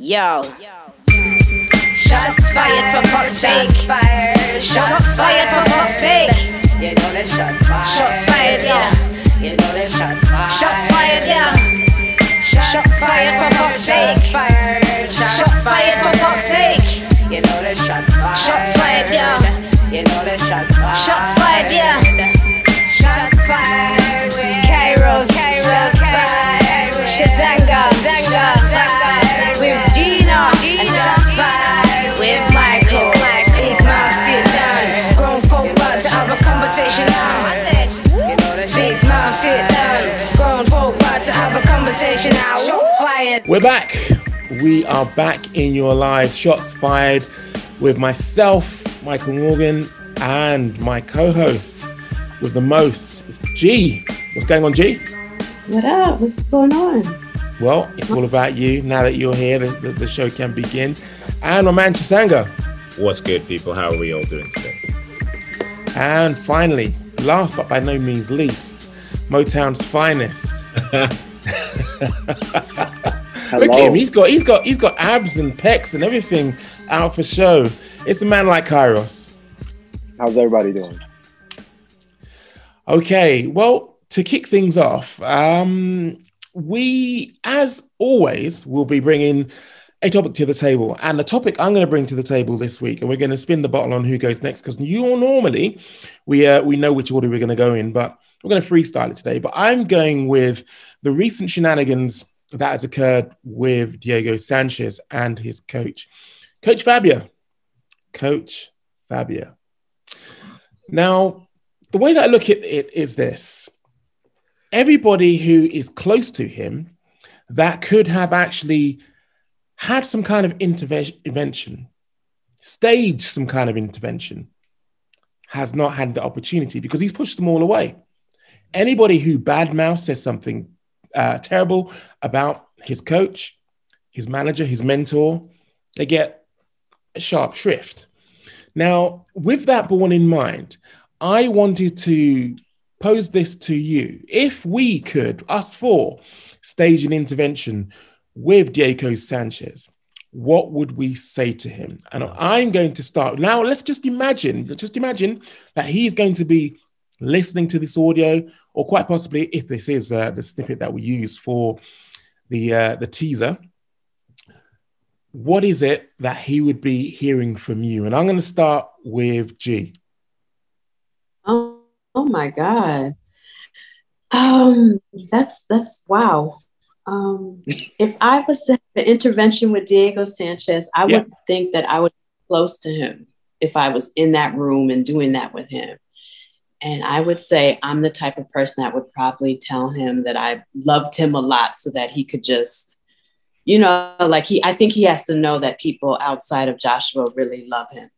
Yo. Shots fired for fuck's sake. Shots fired for fuck's sake. You know that shots fired. Shots fired, yeah. You know that shots fired. Shots fired, yeah. Shots fired for fuck's sake. Shots fired for fuck's sake. You know that shots fired. Shots fired, yeah. You know that shots fired. Shots fired, yeah. We're back. We are back in your lives. Shots fired with myself, Michael Morgan, and my co-host with the most. It's G. What's going on, G? What up? What's going on? Well, it's all about you. Now that you're here, the, the, the show can begin. And my man Chisanga. What's good, people? How are we all doing today? And finally, last but by no means least, Motown's finest. Look at him. He's got he's got he's got abs and pecs and everything out for show. It's a man like Kairos. How's everybody doing? Okay, well, to kick things off, um, we, as always, will be bringing a topic to the table. And the topic I'm going to bring to the table this week, and we're going to spin the bottle on who goes next, because you all normally we uh, we know which order we're going to go in, but we're going to freestyle it today. But I'm going with the recent shenanigans that has occurred with Diego Sanchez and his coach, Coach Fabia. Coach Fabia. Now, the way that I look at it is this everybody who is close to him that could have actually had some kind of intervention, staged some kind of intervention, has not had the opportunity because he's pushed them all away. Anybody who badmouth says something uh, terrible about his coach, his manager, his mentor, they get a sharp shrift. Now, with that borne in mind, I wanted to pose this to you. If we could, us four, stage an intervention with Diego Sanchez, what would we say to him? And I'm going to start now. Let's just imagine, just imagine that he's going to be listening to this audio, or quite possibly, if this is uh, the snippet that we use for the uh, the teaser, what is it that he would be hearing from you? And I'm going to start with G. Oh, oh my God. Um, that's that's wow. Um, if I was to have an intervention with Diego Sanchez, I Yeah. would think that I would be close to him if I was in that room and doing that with him. And I would say I'm the type of person that would probably tell him that I loved him a lot so that he could just, you know, like he, I think he has to know that people outside of Joshua really love him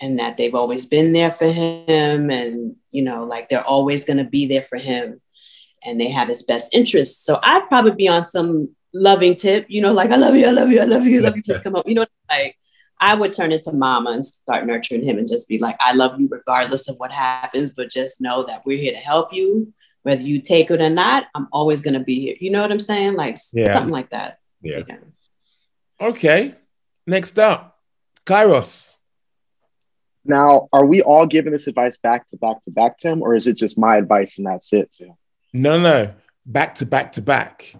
and that they've always been there for him and, you know, like they're always going to be there for him and they have his best interests. So I'd probably be on some loving tip, you know, like I love you, I love you, I love you, I love you, please come up. You know, like I would turn into mama and start nurturing him and just be like, I love you regardless of what happens, but just know that we're here to help you. Whether you take it or not, I'm always gonna be here. You know what I'm saying? Like Yeah. something like that. Yeah. Okay. Next up, Kairos. Now, are we all giving this advice back to back to back to him, or is it just my advice and that's it? To him? No, no, no. Back to back to back.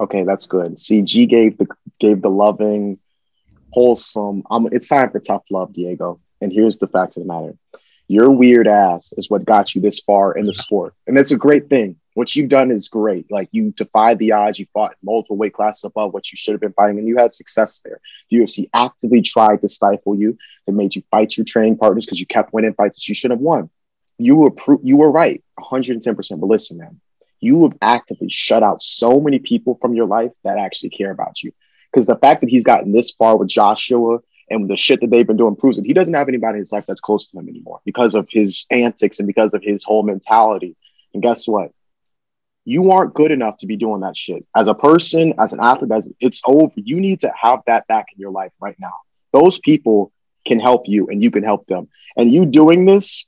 Okay, that's good. See, G gave the gave the loving, wholesome. Um, it's time for tough love, Diego. And here's the fact of the matter: your weird ass is what got you this far in the sport, and that's a great thing. What you've done is great. Like you defied the odds. You fought multiple weight classes above what you should have been fighting, and you had success there. The UFC actively tried to stifle you. They made you fight your training partners because you kept winning fights that you should have won. You were pro- you were right, 110. percent But listen, man, you have actively shut out so many people from your life that actually care about you. Because the fact that he's gotten this far with Joshua and the shit that they've been doing proves that he doesn't have anybody in his life that's close to him anymore because of his antics and because of his whole mentality. And guess what? You aren't good enough to be doing that shit. As a person, as an athlete, as it's over. You need to have that back in your life right now. Those people can help you and you can help them. And you doing this,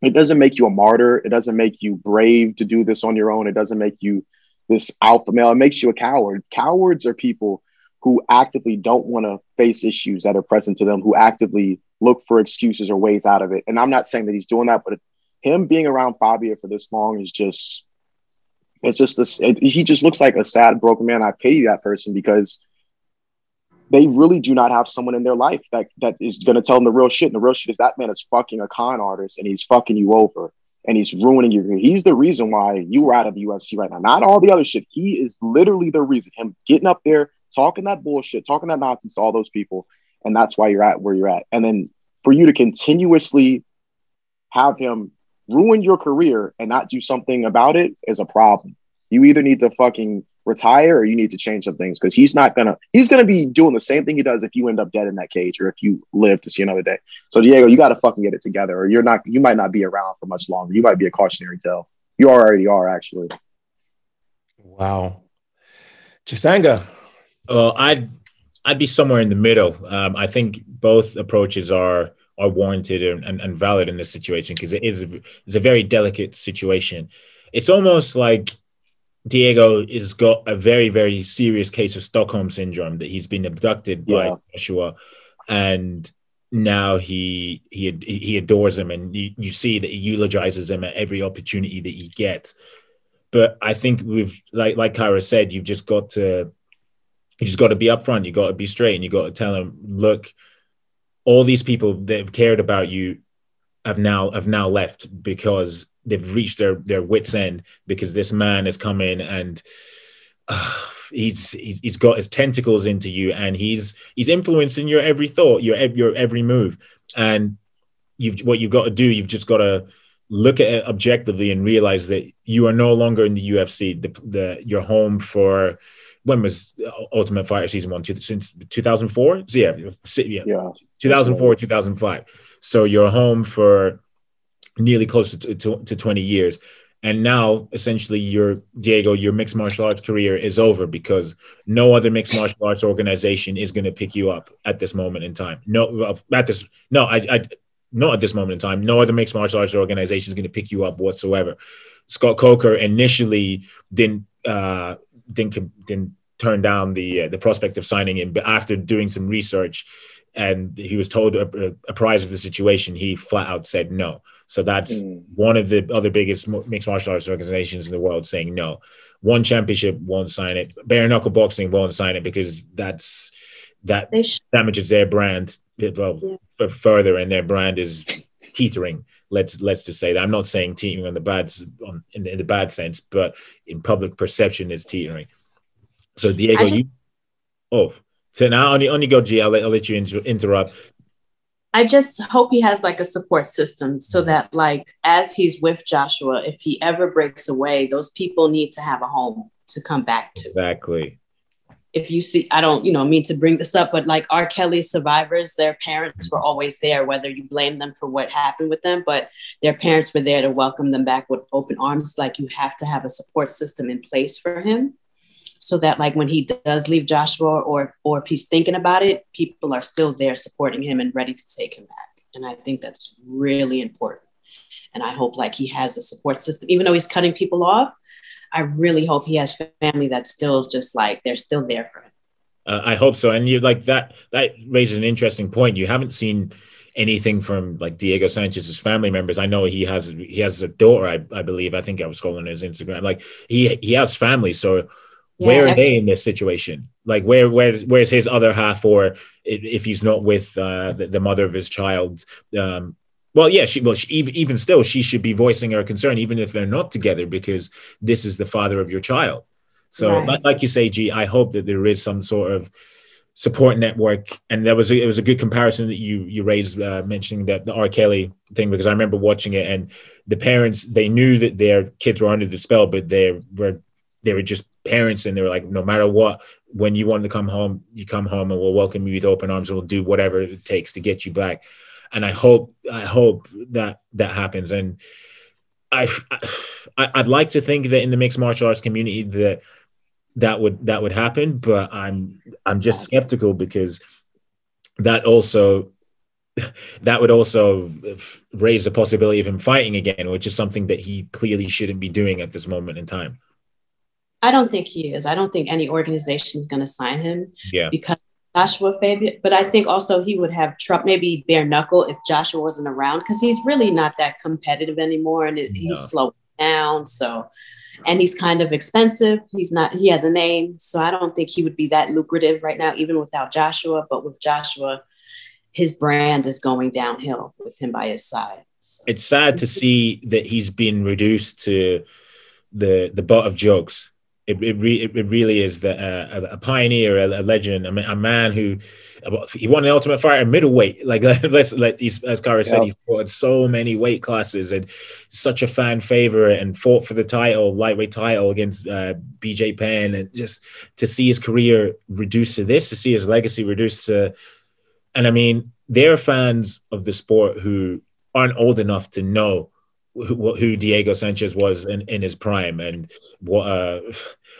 it doesn't make you a martyr. It doesn't make you brave to do this on your own. It doesn't make you this alpha male. It makes you a coward. Cowards are people who actively don't want to face issues that are present to them, who actively look for excuses or ways out of it. And I'm not saying that he's doing that, but him being around Fabia for this long is just, it's just this, it, he just looks like a sad, broken man. I pity that person because they really do not have someone in their life that, that is going to tell them the real shit. And the real shit is that man is fucking a con artist and he's fucking you over and he's ruining you. He's the reason why you are out of the UFC right now. Not all the other shit. He is literally the reason. Him getting up there, talking that bullshit, talking that nonsense to all those people, and that's why you're at where you're at. And then for you to continuously have him ruin your career and not do something about it is a problem. You either need to fucking retire or you need to change some things because he's not gonna he's gonna be doing the same thing he does if you end up dead in that cage or if you live to see another day. So Diego, you gotta fucking get it together or you're not you might not be around for much longer. You might be a cautionary tale. You already are actually. Wow. Chisanga. Uh, I'd I'd be somewhere in the middle. Um, I think both approaches are are warranted and, and, and valid in this situation because it is a, it's a very delicate situation. It's almost like Diego has got a very, very serious case of Stockholm syndrome that he's been abducted yeah. by Joshua, and now he he he adores him, and you, you see that he eulogizes him at every opportunity that he gets. But I think we've like like Kyra said, you've just got to you just got to be upfront. You got to be straight, and you got to tell them, look, all these people that have cared about you have now have now left because they've reached their their wits end because this man has come in and uh, he's he's got his tentacles into you and he's he's influencing your every thought your your every move and you've what you've got to do you've just got to look at it objectively and realize that you are no longer in the UFC the the you're home for when was Ultimate Fighter season one two, since 2004 so yeah yeah, yeah. 2004 2005 so you're home for nearly close to, to, to 20 years. And now, essentially, your Diego, your mixed martial arts career is over because no other mixed martial arts organization is going to pick you up at this moment in time. No, at this, no, I, I, not at this moment in time. No other mixed martial arts organization is going to pick you up whatsoever. Scott Coker initially didn't uh, didn't didn't turn down the uh, the prospect of signing him, but after doing some research, and he was told apprised of the situation, he flat out said no. So that's mm. one of the other biggest mixed martial arts organizations in the world saying no. One championship won't sign it. Bare knuckle boxing won't sign it because that's that damages their brand well, yeah. further, and their brand is teetering. Let's let's just say that. I'm not saying teetering on the bad on in, in the bad sense, but in public perception is teetering. So Diego, just, you oh so now on you, go, G. I'll let, I'll let you inter- interrupt. I just hope he has like a support system so mm-hmm. that like as he's with Joshua, if he ever breaks away, those people need to have a home to come back to. Exactly. If you see, I don't, you know, mean to bring this up, but like R. Kelly survivors, their parents were always there, whether you blame them for what happened with them, but their parents were there to welcome them back with open arms. Like you have to have a support system in place for him so that like when he does leave Joshua or or if he's thinking about it, people are still there supporting him and ready to take him back. And I think that's really important. And I hope like he has a support system, even though he's cutting people off. I really hope he has family that's still just like they're still there for him. Uh, I hope so. And you like that that raises an interesting point. You haven't seen anything from like Diego Sanchez's family members. I know he has he has a daughter, I, I believe. I think I was scrolling his Instagram. Like he he has family, so yeah, where are they in this situation? Like where where where's his other half, or if he's not with uh, the, the, mother of his child? Um, well, yeah, she well she, even even still she should be voicing her concern, even if they're not together, because this is the father of your child. So, right. like, like you say, G, I hope that there is some sort of support network and that was a, it was a good comparison that you you raised uh, mentioning that the R Kelly thing because I remember watching it and the parents they knew that their kids were under the spell but they were they were just parents and they were like, no matter what, when you want to come home, you come home and we'll welcome you with open arms and we'll do whatever it takes to get you back. And I hope, I hope that that happens. And I, I I'd like to think that in the mixed martial arts community that that would that would happen, but I'm I'm just skeptical because that also that would also raise the possibility of him fighting again, which is something that he clearly shouldn't be doing at this moment in time. I don't think he is. I don't think any organization is going to sign him Yeah. because Joshua Fabia. But I think also he would have trouble, maybe bare knuckle if Joshua wasn't around because he's really not that competitive anymore and it, No. he's slowing down. So, and he's kind of expensive. He's not, he has a name. So I don't think he would be that lucrative right now, even without Joshua. But with Joshua, his brand is going downhill with him by his side. So. It's sad to see that he's been reduced to the the butt of jokes. It it, re, it really is the, uh, a, pioneer, a, a legend, a, a man who he won the Ultimate Fighter middleweight. Like let's like he's, as Kara said, Yeah. he fought so many weight classes and such a fan favorite, and fought for the title, lightweight title against uh, BJ Penn, and just to see his career reduced to this, to see his legacy reduced to, and I mean, there are fans of the sport who aren't old enough to know who, who Diego Sanchez was in, in his prime and what a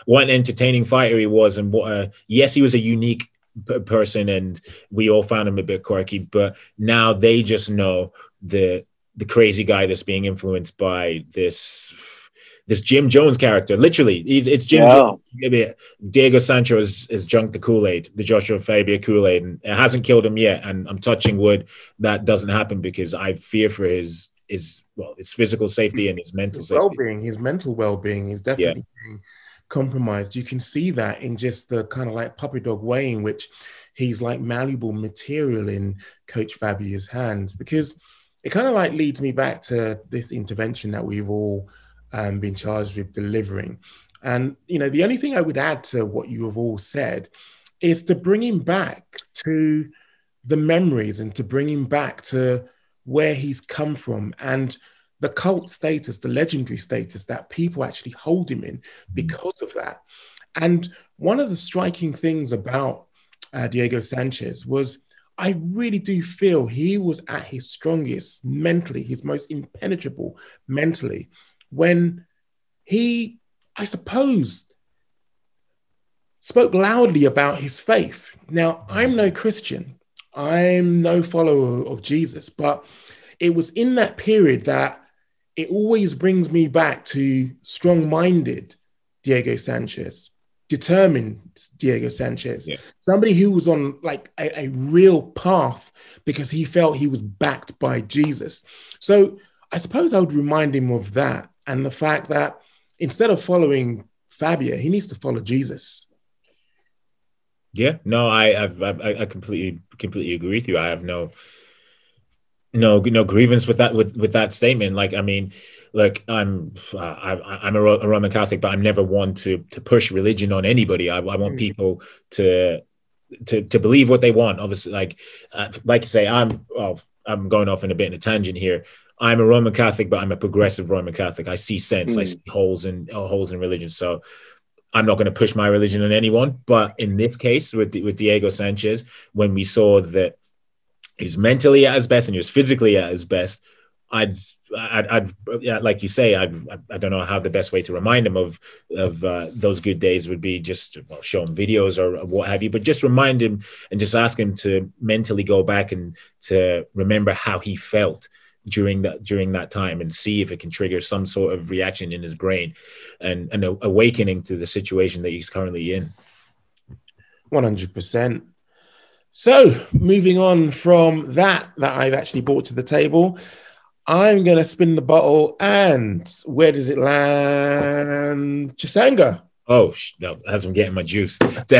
what an entertaining fighter he was and what a yes he was a unique p- person and we all found him a bit quirky but now they just know the the crazy guy that's being influenced by this this Jim Jones character literally it's Jim Yeah. Jones maybe Diego Sancho has, is drunk the Kool-Aid, the Joshua Fabia Kool-Aid, and it hasn't killed him yet. And I'm touching wood that doesn't happen because I fear for his his well, his physical safety and his mental his safety. well-being, his mental well-being is definitely being compromised. You can see that in just the kind of like puppy dog way in which he's like malleable material in Coach Fabia's hands, because it kind of like leads me back to this intervention that we've all um, been charged with delivering. And you know, the only thing I would add to what you have all said is to bring him back to the memories and to bring him back to where he's come from and the cult status, the legendary status that people actually hold him in because of that. And one of the striking things about uh, Diego Sanchez was I really do feel he was at his strongest mentally, his most impenetrable mentally, when he, I suppose, spoke loudly about his faith. Now, I'm no Christian, I'm no follower of Jesus, but it was in that period that it always brings me back to strong minded Diego Sanchez, determined Diego Sanchez, Yeah. somebody who was on like a, a real path because he felt he was backed by Jesus. So I suppose I would remind him of that and the fact that instead of following Fabia, he needs to follow Jesus. Yeah, no, I I've, I I completely completely agree with you. I have no no no grievance with that with with that statement. Like, I mean, like I'm uh, I, I'm a, Roman Catholic, but I'm never one to to push religion on anybody. I, I want Mm. people to to to believe what they want. Obviously, like uh, like you say, I'm well, I'm going off in a bit in a tangent here. I'm a Roman Catholic, but I'm a progressive Roman Catholic. I see sense. I Mm. see holes in uh, holes in religion. So I'm not going to push my religion on anyone. But in this case, with with Diego Sanchez, when we saw that he's mentally at his best and he was physically at his best, I'd I'd, I'd like you say, I'd, I don't know how the best way to remind him of of uh, those good days would be just well, show him videos or what have you, but just remind him and just ask him to mentally go back and to remember how he felt during that during that time and see if it can trigger some sort of reaction in his brain and an awakening to the situation that he's currently in. 100%. So, moving on from that, that I've actually brought to the table, I'm going to spin the bottle. And where does it land? Chisanga. Oh, sh- no, as I'm getting my juice.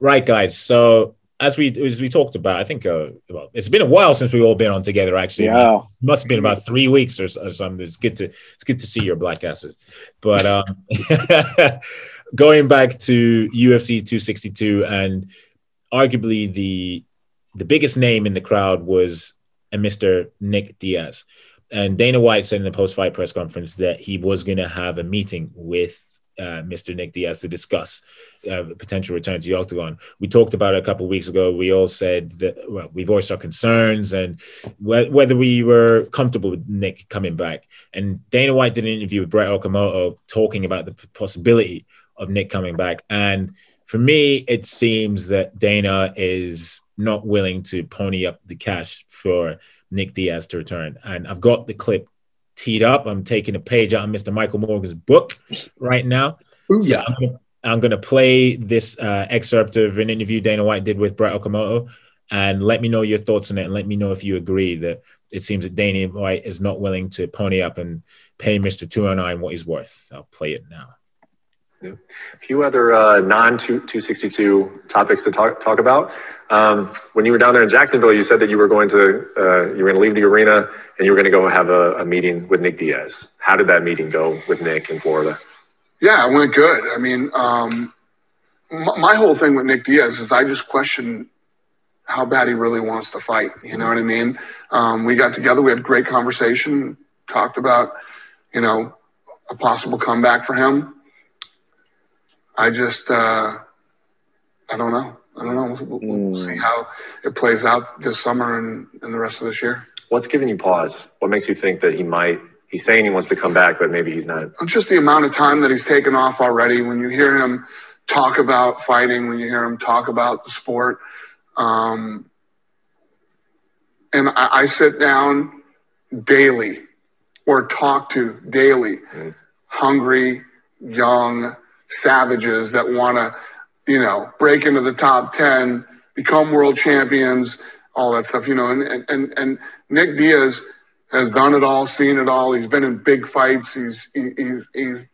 right, guys. So as we as we talked about, I think uh, well, it's been a while since we've all been on together. Actually, Yeah. must have been about three weeks or, or something. It's good to it's good to see your black asses. But um, going back to UFC 262, and arguably the the biggest name in the crowd was a Mr. Nick Diaz. And Dana White said in the post fight press conference that he was going to have a meeting with uh, Mr. Nick Diaz to discuss uh, potential return to the octagon. We talked about it a couple weeks ago. We all said that well, we voiced our concerns and wh- whether we were comfortable with Nick coming back. And Dana White did an interview with Brett Okamoto talking about the possibility of Nick coming back. And for me, it seems that Dana is not willing to pony up the cash for Nick Diaz to return. And I've got the clip teed up. I'm taking a page out of Mr. Michael Morgan's book right now. Ooh, So yeah. I'm gonna, I'm gonna play this uh, excerpt of an interview Dana White did with Brett Okamoto, and let me know your thoughts on it, and let me know if you agree that it seems that Dana White is not willing to pony up and pay Mr. 209 what he's worth. I'll play it now. A few other uh, non 262 topics to talk, talk about. Um, when you were down there in Jacksonville, you said that you were going to uh, you were going to leave the arena and you were going to go have a, a meeting with Nick Diaz. How did that meeting go with Nick in Florida? Yeah, it went good. I mean, um, my, my whole thing with Nick Diaz is I just question how bad he really wants to fight. You know what I mean? Um, we got together, we had great conversation, talked about, you know, a possible comeback for him. I just, uh, I don't know. I don't know. We'll, we'll- we'll see how it plays out this summer and, and the rest of this year. What's giving you pause? What makes you think that he might? He's saying he wants to come back, but maybe he's not. just the amount of time that he's taken off already. When you hear him talk about fighting, when you hear him talk about the sport, um, and I, I sit down daily or talk to daily Mhm. hungry, young savages that want to, you know, break into the top 10, become world champions, all that stuff, you know, and, and, and, and Nick Diaz has done it all, seen it all. He's been in big fights. He's, he, he's, he's,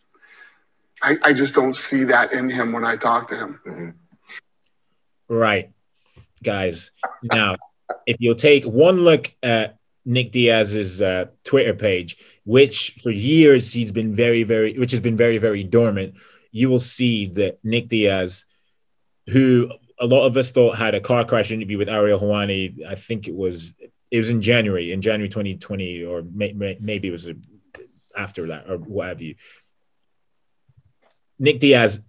I, I just don't see that in him when I talk to him. Right, guys. Now, if you'll take one look at Nick Diaz's uh, Twitter page, which for years he's been very, very, which has been very, very dormant, you will see that Nick Diaz, who a lot of us thought had a car crash interview with Ariel Helwani, I think it was it was in January, in January 2020, or may, may, maybe it was after that or what have you. Nick Diaz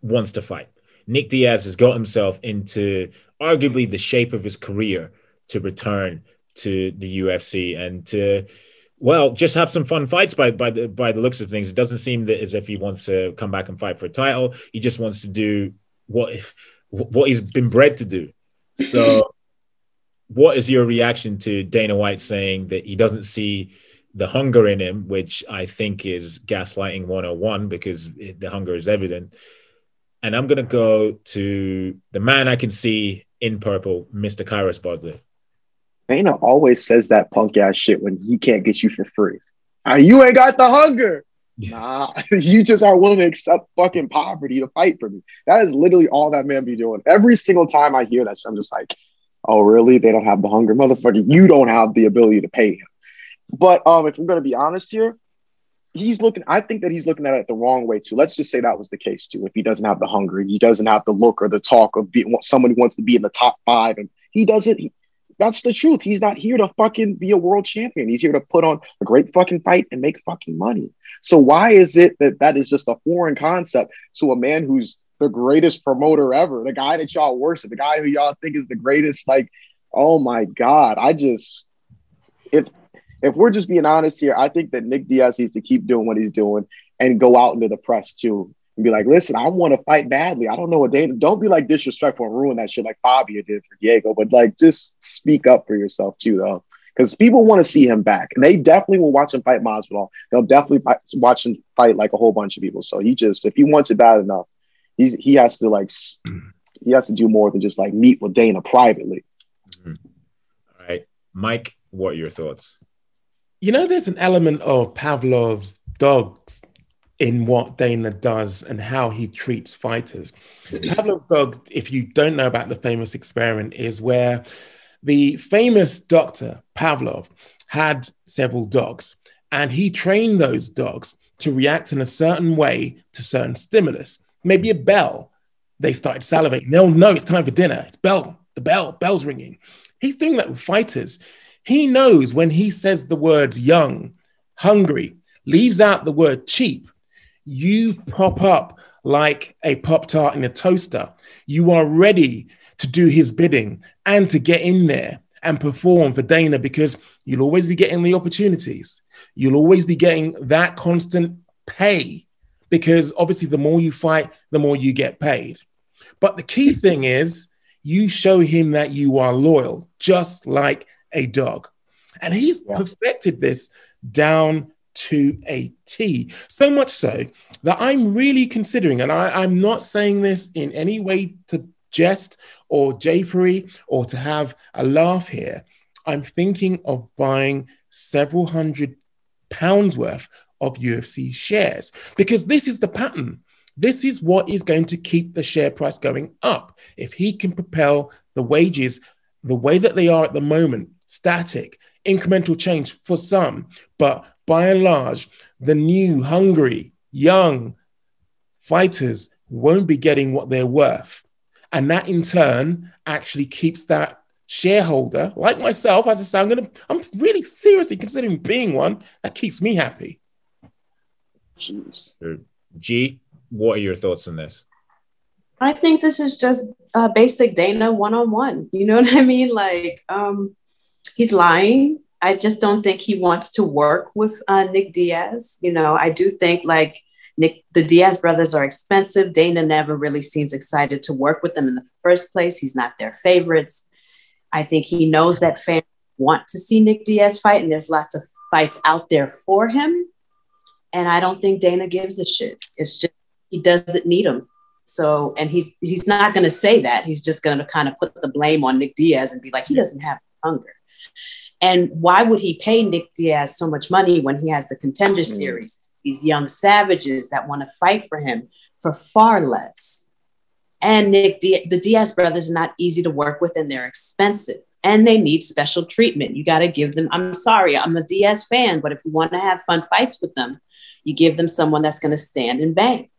wants to fight. Nick Diaz has got himself into arguably the shape of his career to return to the UFC and to well just have some fun fights by by the by the looks of things. It doesn't seem that as if he wants to come back and fight for a title. He just wants to do what what he's been bred to do. So what is your reaction to Dana White saying that he doesn't see the hunger in him, which I think is gaslighting 101 because it, the hunger is evident. And I'm going to go to the man I can see in purple, Mr. Kairos Butler. Dana always says that punk ass shit when he can't get you for free. You ain't got the hunger. Nah, you just aren't willing to accept fucking poverty to fight for me. That is literally all that man be doing. Every single time I hear that, shit, I'm just like, oh, really? They don't have the hunger, motherfucker. You don't have the ability to pay him. But um, if we're gonna be honest here, he's looking. I think that he's looking at it the wrong way too. Let's just say that was the case too. If he doesn't have the hunger, he doesn't have the look or the talk of being someone who wants to be in the top five, and he doesn't. He, that's the truth. He's not here to fucking be a world champion. He's here to put on a great fucking fight and make fucking money. So why is it that that is just a foreign concept to a man who's the greatest promoter ever, the guy that y'all worship, the guy who y'all think is the greatest? Like, oh my god, I just if if we're just being honest here, I think that Nick Diaz needs to keep doing what he's doing and go out into the press too and be like, listen, I want to fight badly. I don't know what they don't be like disrespectful and ruin that shit like Fabia did for Diego, but like just speak up for yourself too, though. Because people want to see him back. And they definitely will watch him fight Masvidal. They'll definitely fight, watch him fight like a whole bunch of people. So he just, if he wants it bad enough, he's he has to like s- mm-hmm. he has to do more than just like meet with Dana privately. Mm-hmm. All right. Mike, what are your thoughts? You know, there's an element of Pavlov's dogs in what Dana does and how he treats fighters. Mm-hmm. Pavlov's dog, if you don't know about the famous experiment, is where the famous doctor Pavlov had several dogs and he trained those dogs to react in a certain way to certain stimulus, maybe a bell. They started salivating. They'll know it's time for dinner. It's bell, the bell, bell's ringing. He's doing that with fighters. He knows when he says the words young, hungry, leaves out the word cheap, you pop up like a Pop Tart in a toaster. You are ready to do his bidding and to get in there and perform for Dana because you'll always be getting the opportunities. You'll always be getting that constant pay because obviously the more you fight, the more you get paid. But the key thing is you show him that you are loyal, just like a dog. And he's Yeah. perfected this down to a T. So much so that I'm really considering, and I, I'm not saying this in any way to jest or japery or to have a laugh here. I'm thinking of buying several hundred pounds worth of UFC shares because this is the pattern. This is what is going to keep the share price going up. If he can propel the wages the way that they are at the moment, static, incremental change for some, but by and large, the new, hungry, young fighters won't be getting what they're worth. And that in turn actually keeps that shareholder, like myself, as I say, I'm gonna, I'm really seriously considering being one, that keeps me happy. Jeez. G, what are your thoughts on this? I think this is just uh, basic Dana one on one. You know what I mean? Like, um, he's lying. I just don't think he wants to work with uh, Nick Diaz. You know, I do think like Nick, the Diaz brothers are expensive. Dana never really seems excited to work with them in the first place. He's not their favorites. I think he knows that fans want to see Nick Diaz fight, and there's lots of fights out there for him. And I don't think Dana gives a shit. It's just he doesn't need him. So, and he's he's not going to say that. He's just going to kind of put the blame on Nick Diaz and be like, he doesn't have hunger. And why would he pay Nick Diaz so much money when he has the contender mm. series? These young savages that want to fight for him for far less. And Nick, Di- the Diaz brothers are not easy to work with, and they're expensive, and they need special treatment. You got to give them. I'm sorry, I'm a Diaz fan, but if you want to have fun fights with them, you give them someone that's going to stand and bang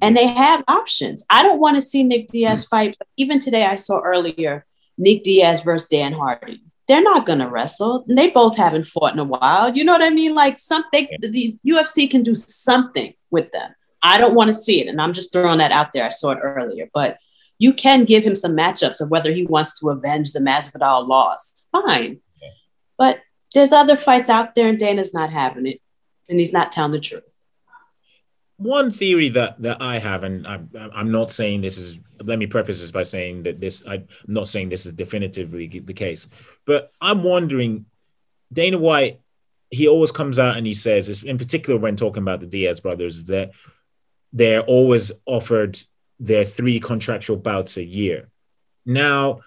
and they have options. I don't want to see Nick Diaz fight. But even today, I saw earlier Nick Diaz versus Dan Hardy. They're not going to wrestle. And they both haven't fought in a while. You know what I mean? Like something, the, the UFC can do something with them. I don't want to see it. And I'm just throwing that out there. I saw it earlier. But you can give him some matchups of whether he wants to avenge the Masvidal loss. Fine. But there's other fights out there, and Dana's not having it. And he's not telling the truth. One theory that that I have, and I'm, I'm not saying this is. Let me preface this by saying that this. I'm not saying this is definitively the case, but I'm wondering, Dana White. He always comes out and he says, in particular when talking about the Diaz brothers, that they're always offered their three contractual bouts a year. Now,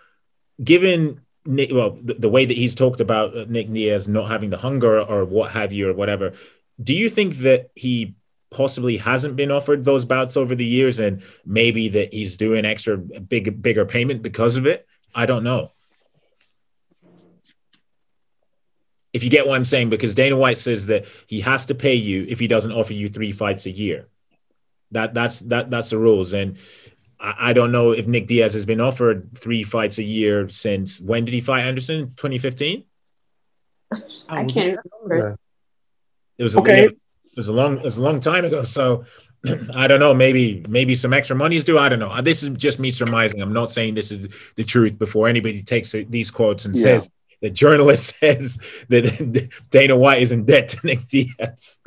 given Nick, well, the, the way that he's talked about uh, Nick Diaz not having the hunger or what have you or whatever, do you think that he possibly hasn't been offered those bouts over the years and maybe that he's doing extra big bigger payment because of it? I don't know. If you get what I'm saying, because Dana White says that he has to pay you if he doesn't offer you three fights a year. That that's that that's the rules. And I, I don't know if Nick Diaz has been offered three fights a year since when did he fight Anderson? 2015? I can't remember. It was a, Okay. It was a long it was a long time ago. So I don't know. Maybe maybe some extra money is due. I don't know. Uh, this is just me surmising. I'm not saying this is the truth. Before anybody takes uh, these quotes and Yeah. says the journalist says that Dana White is in debt to Nick Diaz.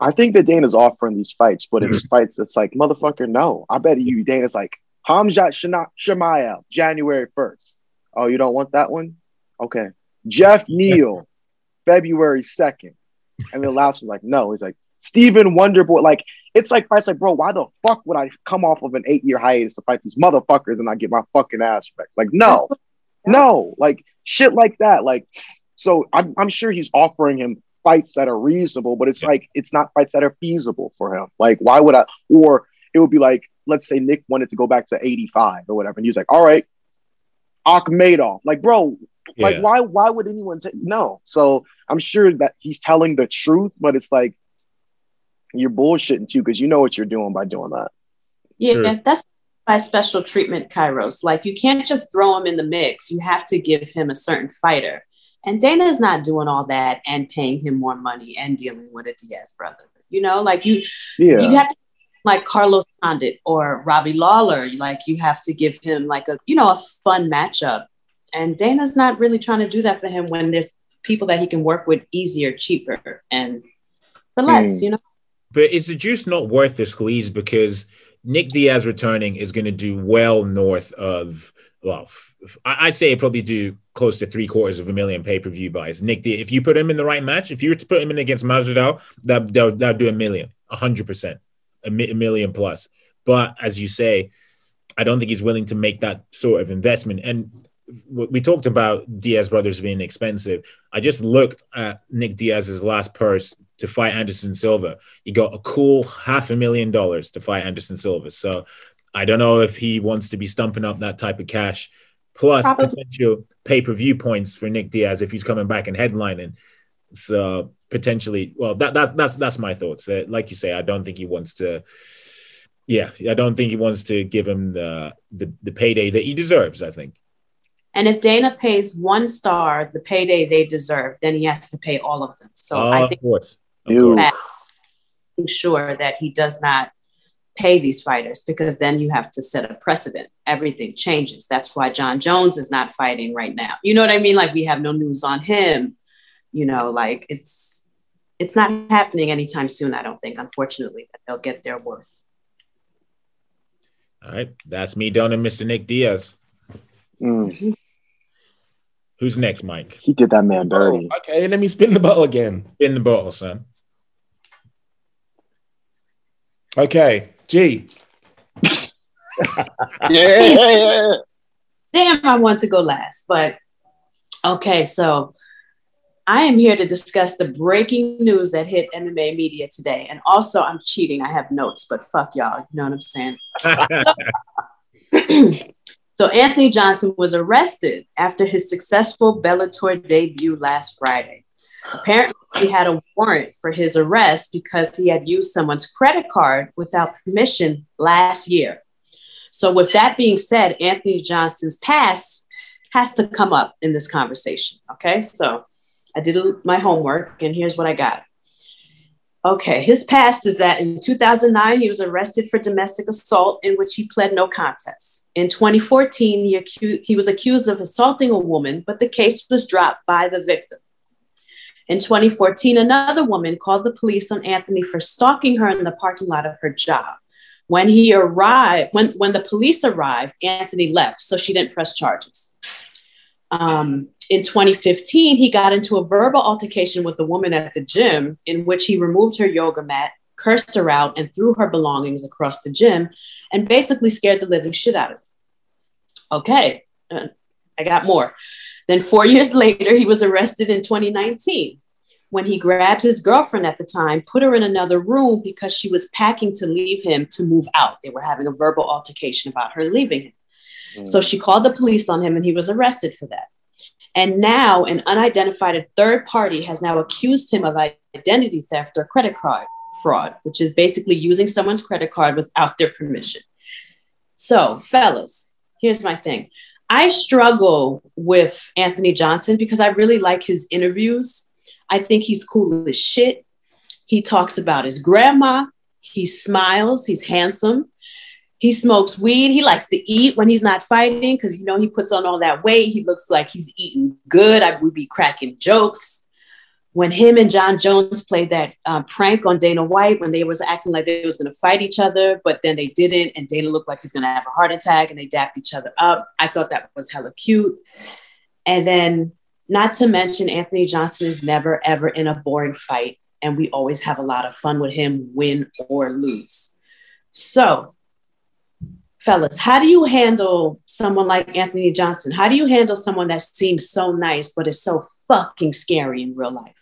I think that Dana's offering these fights, but it's mm-hmm. fights that's like, motherfucker, no. I bet you Dana's like, Hamzat Chimaev, January 1st. Oh, you don't want that one? Okay. Geoff Neal, February 2nd. And then last one, like, no. He's like, Stephen Wonderboy. Like, it's like fights like, bro, why the fuck would I come off of an eight year hiatus to fight these motherfuckers and not get my fucking ass wrecked? Like, no, no, like shit like that. Like, so I'm, I'm sure he's offering him fights that are reasonable, but it's like it's not fights that are feasible for him. Like, why would I? Or it would be like, let's say Nick wanted to go back to 85 or whatever, and he's like, all right, Akhmedov. Like, bro, like why why would anyone take no? So I'm sure that he's telling the truth, but it's like you're bullshitting too, because you know what you're doing by doing that. Yeah, Sure. that's by special treatment, Kairos. Like you can't just throw him in the mix. You have to give him a certain fighter. And Dana is not doing all that and paying him more money and dealing with a Diaz brother. You know, like you Yeah. you have to like Carlos Condit or Robbie Lawler. Like you have to give him like a you know a fun matchup. And Dana's not really trying to do that for him when there's people that he can work with easier, cheaper, and for less. Hmm. You know. But is the juice not worth the squeeze because Nick Diaz returning is going to do well north of well, I'd say it probably do close to three quarters of a million pay per view buys. Nick Diaz, if you put him in the right match, if you were to put him in against Masvidal, that that that'd do a million, a hundred percent, a million plus. But as you say, I don't think he's willing to make that sort of investment. And we talked about Diaz brothers being expensive. I just looked at Nick Diaz's last purse to fight Anderson Silva. He got a cool half a million dollars to fight Anderson Silva. So I don't know if he wants to be stumping up that type of cash, plus Probably. potential pay per view points for Nick Diaz if he's coming back and headlining. So potentially, well, that that that's that's my thoughts. That, like you say, I don't think he wants to. Yeah, I don't think he wants to give him the the, the payday that he deserves. I think. And if Dana pays one star the payday they deserve, then he has to pay all of them. So Oh, I of think course. Of course. that sure that he does not pay these fighters because then you have to set a precedent. Everything changes. That's why Jon Jones is not fighting right now. You know what I mean? Like we have no news on him. You know, like it's it's not happening anytime soon. I don't think. Unfortunately, that they'll get their worth. All right, that's me done and Mr. Nick Diaz. Mm, Who's next, Mike? he did that man dirty. Oh, okay, let me spin the bottle again. In the bottle, son. Okay, G. yeah. damn, I want to go last. But okay, so I am here to discuss the breaking news that hit MMA media today. And also, I'm cheating. I have notes, but fuck y'all. You know what I'm saying? so, Anthony Johnson was arrested after his successful Bellator debut last Friday. Apparently, he had a warrant for his arrest because he had used someone's credit card without permission last year. So, with that being said, Anthony Johnson's past has to come up in this conversation. Okay. So, I did my homework, and here's what I got. Okay. His past is that in 2009, he was arrested for domestic assault, in which he pled no contest. In 2014, he, acu- he was accused of assaulting a woman, but the case was dropped by the victim. In 2014, another woman called the police on Anthony for stalking her in the parking lot of her job. When he arrived, when, when the police arrived, Anthony left, so she didn't press charges. Um, in 2015, he got into a verbal altercation with a woman at the gym in which he removed her yoga mat, cursed her out, and threw her belongings across the gym and basically scared the living shit out of her. Okay, uh, I got more. Then, four years later, he was arrested in 2019 when he grabbed his girlfriend at the time, put her in another room because she was packing to leave him to move out. They were having a verbal altercation about her leaving him. So she called the police on him and he was arrested for that. And now an unidentified third party has now accused him of identity theft or credit card fraud, which is basically using someone's credit card without their permission. So, fellas, here's my thing. I struggle with Anthony Johnson because I really like his interviews. I think he's cool as shit. He talks about his grandma. He smiles. He's handsome. He smokes weed. He likes to eat when he's not fighting because you know he puts on all that weight. He looks like he's eating good. I would be cracking jokes. When him and Jon Jones played that uh, prank on Dana White, when they was acting like they was going to fight each other, but then they didn't, and Dana looked like he's going to have a heart attack, and they dapped each other up. I thought that was hella cute. And then, not to mention, Anthony Johnson is never ever in a boring fight, and we always have a lot of fun with him, win or lose. So, fellas, how do you handle someone like Anthony Johnson? How do you handle someone that seems so nice but is so fucking scary in real life?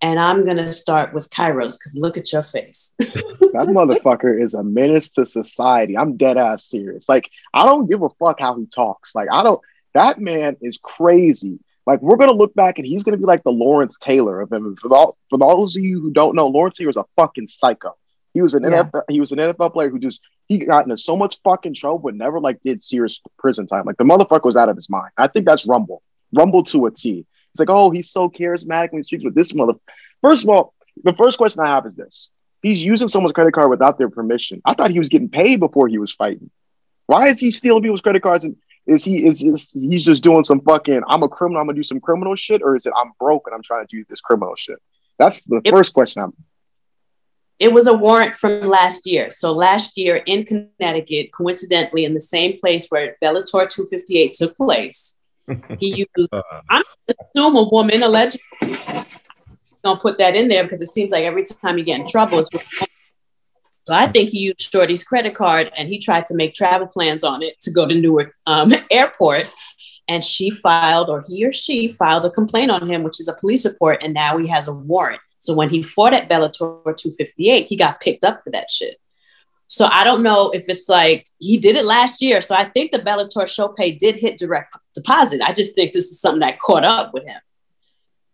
And I'm gonna start with Kairos because look at your face. That motherfucker is a menace to society. I'm dead ass serious. Like, I don't give a fuck how he talks. Like, I don't, that man is crazy. Like, we're gonna look back and he's gonna be like the Lawrence Taylor of him. For, all, for those of you who don't know, Lawrence Taylor is a fucking psycho. He was an Yeah. NFL, he was an NFL player who just he got into so much fucking trouble, but never like did serious prison time. Like the motherfucker was out of his mind. I think that's Rumble. Rumble to a T. It's like, oh, he's so charismatic when he speaks with this mother. First of all, the first question I have is this: He's using someone's credit card without their permission. I thought he was getting paid before he was fighting. Why is he stealing people's credit cards? And is he is, is he's just doing some fucking I'm a criminal, I'm gonna do some criminal shit, or is it I'm broke and I'm trying to do this criminal shit? That's the It- first question I'm It was a warrant from last year. So last year in Connecticut, coincidentally in the same place where Bellator 258 took place, he used. I'm gonna assume a woman allegedly. Don't put that in there because it seems like every time you get in trouble, it's with a woman. so I think he used Shorty's credit card and he tried to make travel plans on it to go to Newark um, Airport. And she filed, or he or she filed a complaint on him, which is a police report, and now he has a warrant. So when he fought at Bellator 258, he got picked up for that shit. So I don't know if it's like he did it last year. So I think the Bellator show pay did hit direct deposit. I just think this is something that caught up with him.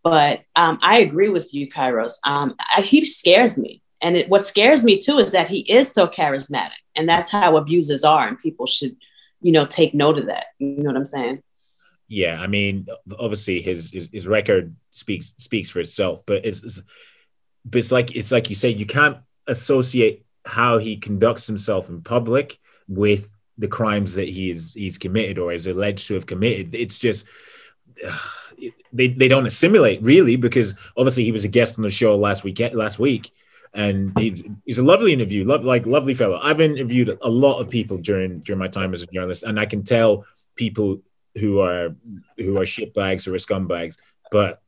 But um, I agree with you, Kairos. Um, I, he scares me. And it, what scares me too is that he is so charismatic. And that's how abusers are. And people should, you know, take note of that. You know what I'm saying? yeah, I mean, obviously his his, his record speaks speaks for itself, but it's, it's but it's like it's like you say, you can't associate how he conducts himself in public with the crimes that he is he's committed or is alleged to have committed. It's just they they don't assimilate really because obviously he was a guest on the show last week last week and he's, he's a lovely interview love like lovely fellow i've interviewed a lot of people during during my time as a journalist and i can tell people who are who are shitbags or scumbags but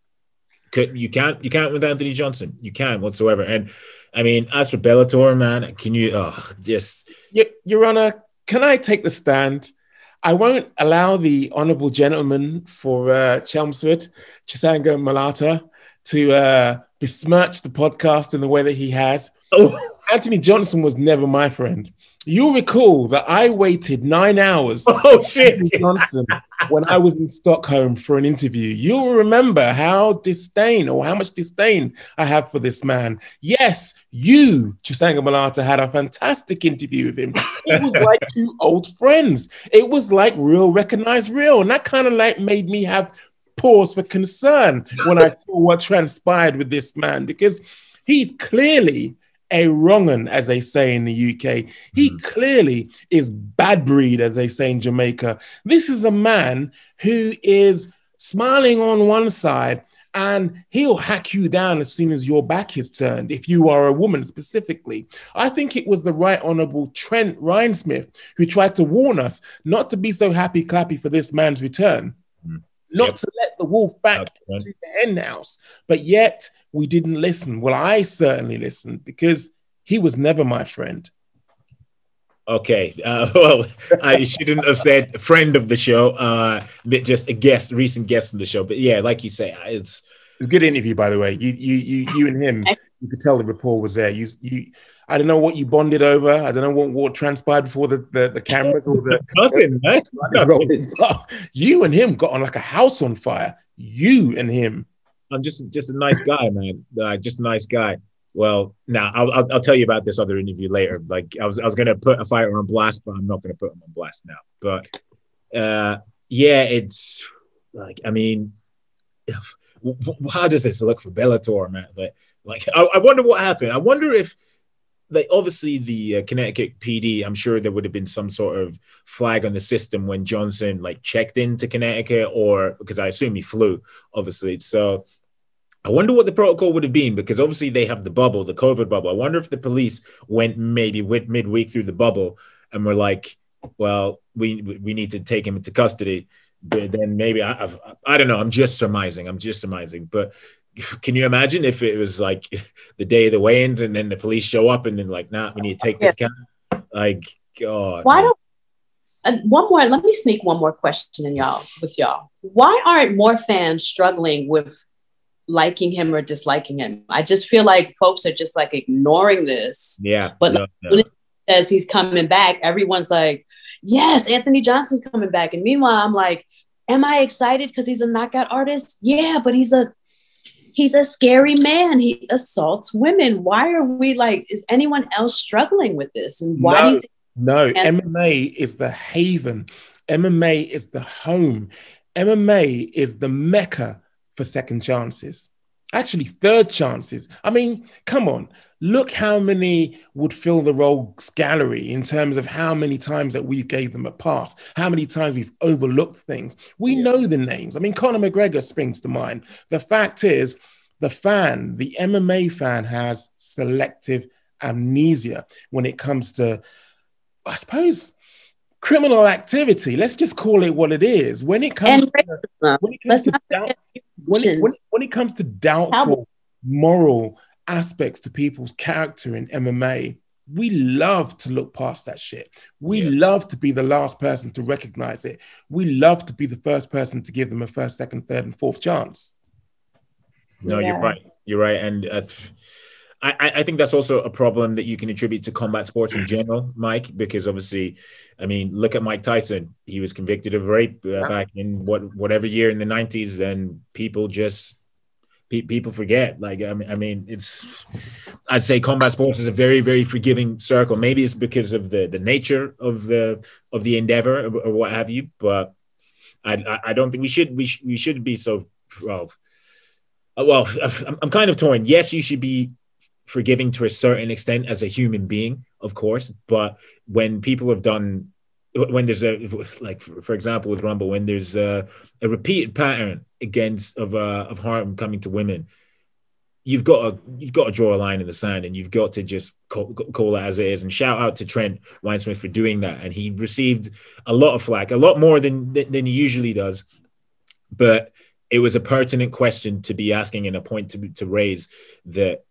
could you can't you can't with anthony johnson you can't whatsoever and i mean as for bellator man can you oh just Your, Your Honor, can I take the stand? I won't allow the honourable gentleman for uh, Chelmsford, Chisanga Malata, to uh, besmirch the podcast in the way that he has. oh Anthony Johnson was never my friend. You'll recall that I waited nine hours oh shit Johnson when I was in Stockholm for an interview. You'll remember how disdain or how much disdain I have for this man. Yes, you, Chisanga Malata, had a fantastic interview with him. It was like two old friends. It was like real recognized real. And that kind of like made me have pause for concern when I saw what transpired with this man because he's clearly a wrong'un, as they say in the UK. He clearly is bad breed, as they say in Jamaica. This is a man who is smiling on one side and he'll hack you down as soon as your back is turned, if you are a woman specifically. I think it was the Right Honorable Trent Reinsmith who tried to warn us not to be so happy clappy for this man's return, Mm. not Yep. to let the wolf back That's right. to the hen house. But yet we didn't listen. Well, I certainly listened because he was never my friend. Okay. Uh, well, I shouldn't have said friend of the show, uh, but just a guest, recent guest on the show. But yeah, like you say, it's It was a good interview, by the way. You, you, you, you and him. You could tell the rapport was there. You, you. I don't know what you bonded over. I don't know what, what transpired before the, the, the cameras or the, nothing, man. the rolling. You and him got on like a house on fire. You and him. I'm just just a nice guy, man. Uh, just a nice guy. Well, now I'll, I'll I'll tell you about this other interview later. Like I was I was gonna put a fighter on blast, but I'm not gonna put him on blast now. But uh, yeah, it's like I mean, if, how does this look for Bellator, man? Like, like I, I wonder what happened. I wonder if like obviously the uh, Connecticut PD, I'm sure there would have been some sort of flag on the system when Johnson like checked into Connecticut, or because I assume he flew, obviously. So I wonder what the protocol would have been because obviously they have the bubble, the COVID bubble. I wonder if the police went maybe with midweek through the bubble and were like, "Well, we we need to take him into custody." But then maybe I I've, I don't know. I'm just surmising. I'm just surmising. But can you imagine if it was like the day of the weigh-ins and then the police show up and then like, "Nah, we need to take this guy." Like, God. Why don't uh, one more? Let me sneak one more question in y'all with y'all. Why aren't more fans struggling with liking him or disliking him? I just feel like folks are just like ignoring this. Yeah. But no, like, no. when it says he's coming back, everyone's like, "Yes, Anthony Johnson's coming back." And meanwhile, I'm like, "Am I excited because he's a knockout artist? Yeah, but he's a he's a scary man. He assaults women. Why are we like? Is anyone else struggling with this? And why do you No. think?" No, MMA is the haven. MMA is the home. MMA is the mecca for second chances. Actually, third chances. I mean, come on. Look how many would fill the rogues gallery in terms of how many times that we gave them a pass, how many times we've overlooked things. We know the names. I mean, Conor McGregor springs to mind. The fact is, the fan, the MMA fan, has selective amnesia when it comes to I suppose criminal activity. Let's just call it what it is. When it comes And to, racism. when it comes Let's to doubt, when it, when, when it comes to doubtful moral aspects to people's character in MMA, we love to look past that shit. We Yeah. love to be the last person to recognize it. We love to be the first person to give them a first, second, third, and fourth chance. No, Yeah. you're right. You're right, and uh, I, I- I think that's also a problem that you can attribute to combat sports in general, Mike. Because obviously, I mean, look at Mike Tyson. He was convicted of rape uh, Yeah. back in what whatever year in the '90s, and people just pe- people forget. Like, I mean, I mean, it's I'd say combat sports is a very very forgiving circle. Maybe it's because of the the nature of the of the endeavor or, or what have you, but I I, I don't think we should we sh- we should be so well. Uh, well, I'm, I'm kind of torn. Yes, you should be forgiving to a certain extent as a human being, of course. But when people have done, when there's a like, for, example, with Rumble, when there's a, a repeated pattern against of uh, of harm coming to women, you've got to you've got to draw a line in the sand, and you've got to just call, call it as it is. And shout out to Trent Reinsmith for doing that, and he received a lot of flack, a lot more than than he usually does, but it was a pertinent question to be asking and a point to, to raise that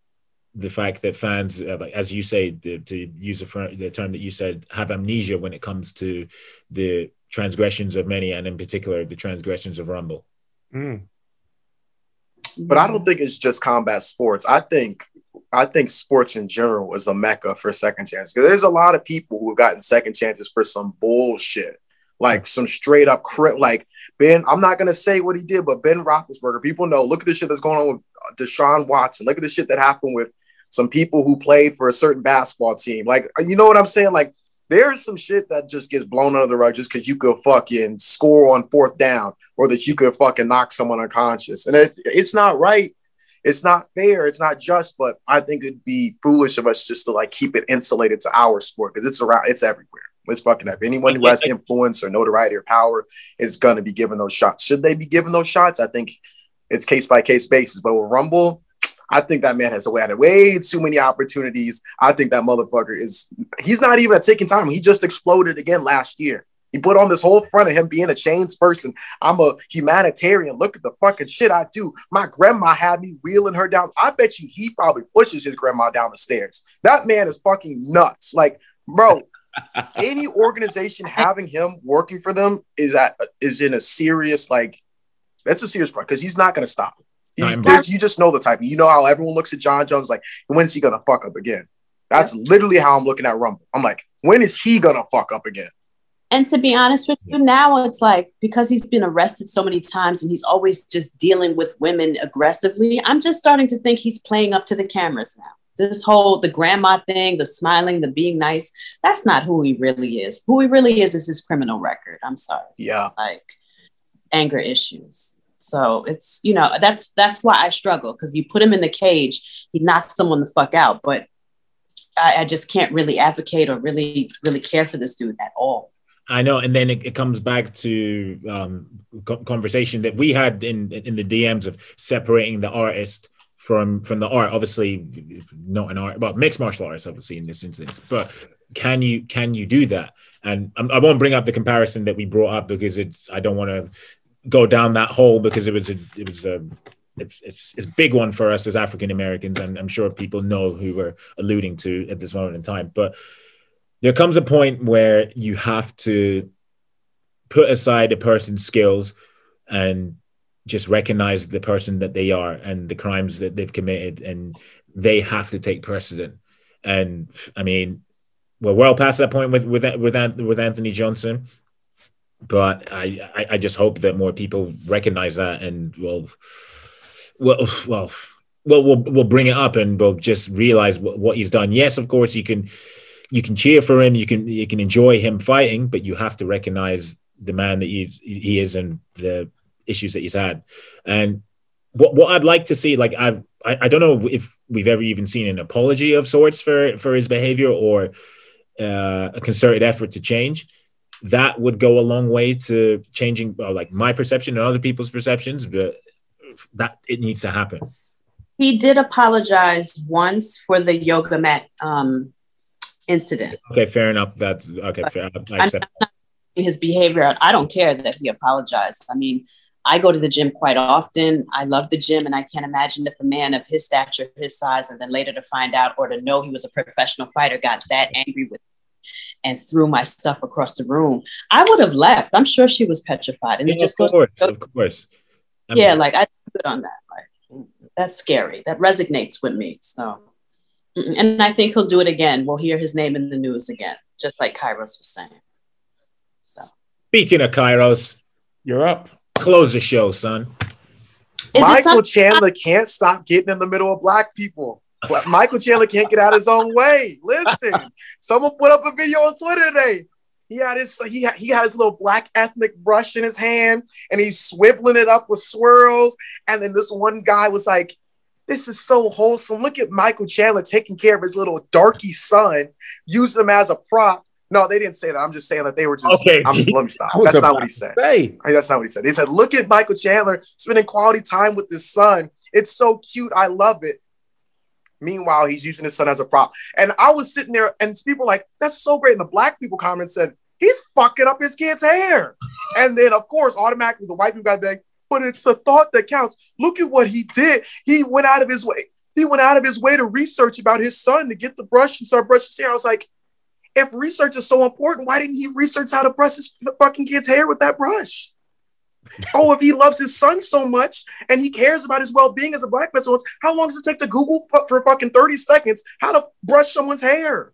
the fact that fans, uh, like, as you say, the, to use the, fir- the term that you said, have amnesia when it comes to the transgressions of many, and in particular, the transgressions of Rumble. Mm. But I don't think it's just combat sports. I think I think sports in general is a mecca for second chances because there's a lot of people who have gotten second chances for some bullshit, like some straight up cri- like Ben. I'm not gonna say what he did, but Ben Roethlisberger. People know. Look at the shit that's going on with Deshaun Watson. Look at the shit that happened with some people who played for a certain basketball team. Like you know what I'm saying? Like there's some shit that just gets blown under the rug just because you could fucking score on fourth down or that you could fucking knock someone unconscious. And it, it's not right. It's not fair. It's not just, but I think it'd be foolish of us just to like keep it insulated to our sport because it's around, it's everywhere. It's fucking up. Anyone who has influence or notoriety or power is going to be given those shots. Should they be given those shots? I think it's case by case basis. But with Rumble, I think that man has had way too many opportunities. I think that motherfucker is, he's not even a taking time. He just exploded again last year. He put on this whole front of him being a changed person. I'm a humanitarian. Look at the fucking shit I do. My grandma had me wheeling her down. I bet you he probably pushes his grandma down the stairs. That man is fucking nuts. Like, bro, any organization having him working for them is at is in a serious like that's a serious part because he's not going to stop. There's- you just know the type. You know how everyone looks at Jon Jones like, when is he going to fuck up again? That's literally how I'm looking at Rumble. I'm like, when is he going to fuck up again? And to be honest with you, now it's like because he's been arrested so many times and he's always just dealing with women aggressively, I'm just starting to think he's playing up to the cameras now. This whole the grandma thing, the smiling, the being nice, that's not who he really is. Who he really is is his criminal record. I'm sorry. Yeah. Like anger issues. So it's you know, that's that's why I struggle because you put him in the cage, he knocks someone the fuck out, but I, I just can't really advocate or really, really care for this dude at all. I know, and then it, it comes back to um, conversation that we had in in the DMs of separating the artist from from the art. Obviously, not an art, well, mixed martial arts, obviously in this instance. But can you can you do that? And I, I won't bring up the comparison that we brought up because it's I don't want to go down that hole because it was a it was a it's, it's, it's a big one for us as African Americans, and I'm sure people know who we're alluding to at this moment in time. But there comes a point where you have to put aside a person's skills and just recognize the person that they are and the crimes that they've committed, and they have to take precedent. And I mean, we're well past that point with with with, with Anthony Johnson, but I, I I just hope that more people recognize that and will well well well we'll we'll bring it up and we'll just realize what, what he's done. Yes, of course you can you can cheer for him, you can you can enjoy him fighting, but you have to recognize the man that he's he is and the issues that he's had. And what what I'd like to see, like I've I, I don't know if we've ever even seen an apology of sorts for for his behavior or uh, a concerted effort to change. That would go a long way to changing uh, like my perception and other people's perceptions, but that it needs to happen. He did apologize once for the yoga mat um, incident. Okay, fair enough. That's okay. Fair. I I'm accept. his behavior. I don't care that he apologized. I mean, I go to the gym quite often. I love the gym, and I can't imagine if a man of his stature, his size, and then later to find out or to know he was a professional fighter got that angry with me and threw my stuff across the room. I would have left. I'm sure she was petrified, and Yeah, it just of goes. course, of course. I mean, yeah, like I good on that. Like that's scary. That resonates with me. So, and I think he'll do it again. We'll hear his name in the news again, just like Kairos was saying. So Speaking of Kairos, You're up. close the show, son. Is Michael some- Chandler can't stop getting in the middle of black people. But Michael Chandler can't get out his own way. Listen, someone put up a video on Twitter today. He had his he had, he had his little black ethnic brush in his hand, and he's swiveling it up with swirls. And then this one guy was like, "This is so wholesome. Look at Michael Chandler taking care of his little darky son, use him as a prop." No, they didn't say that. I'm just saying that they were just. Okay. I'm just let me stop. That's not what he said. Say, Hey, That's not what he said. He said, "Look at Michael Chandler spending quality time with his son. It's so cute. I love it." Meanwhile, he's using his son as a prop. And I was sitting there, and people were like, "That's so great." And the black people comments said, "He's fucking up his kid's hair." And then, of course, automatically the white people got like, "But it's the thought that counts. Look at what he did. He went out of his way. He went out of his way to research about his son to get the brush and start brushing his hair." I was like, if research is so important, why didn't he research how to brush his fucking kid's hair with that brush? oh, if he loves his son so much and he cares about his well-being as a black person, how long does it take to Google for fucking 30 seconds how to brush someone's hair?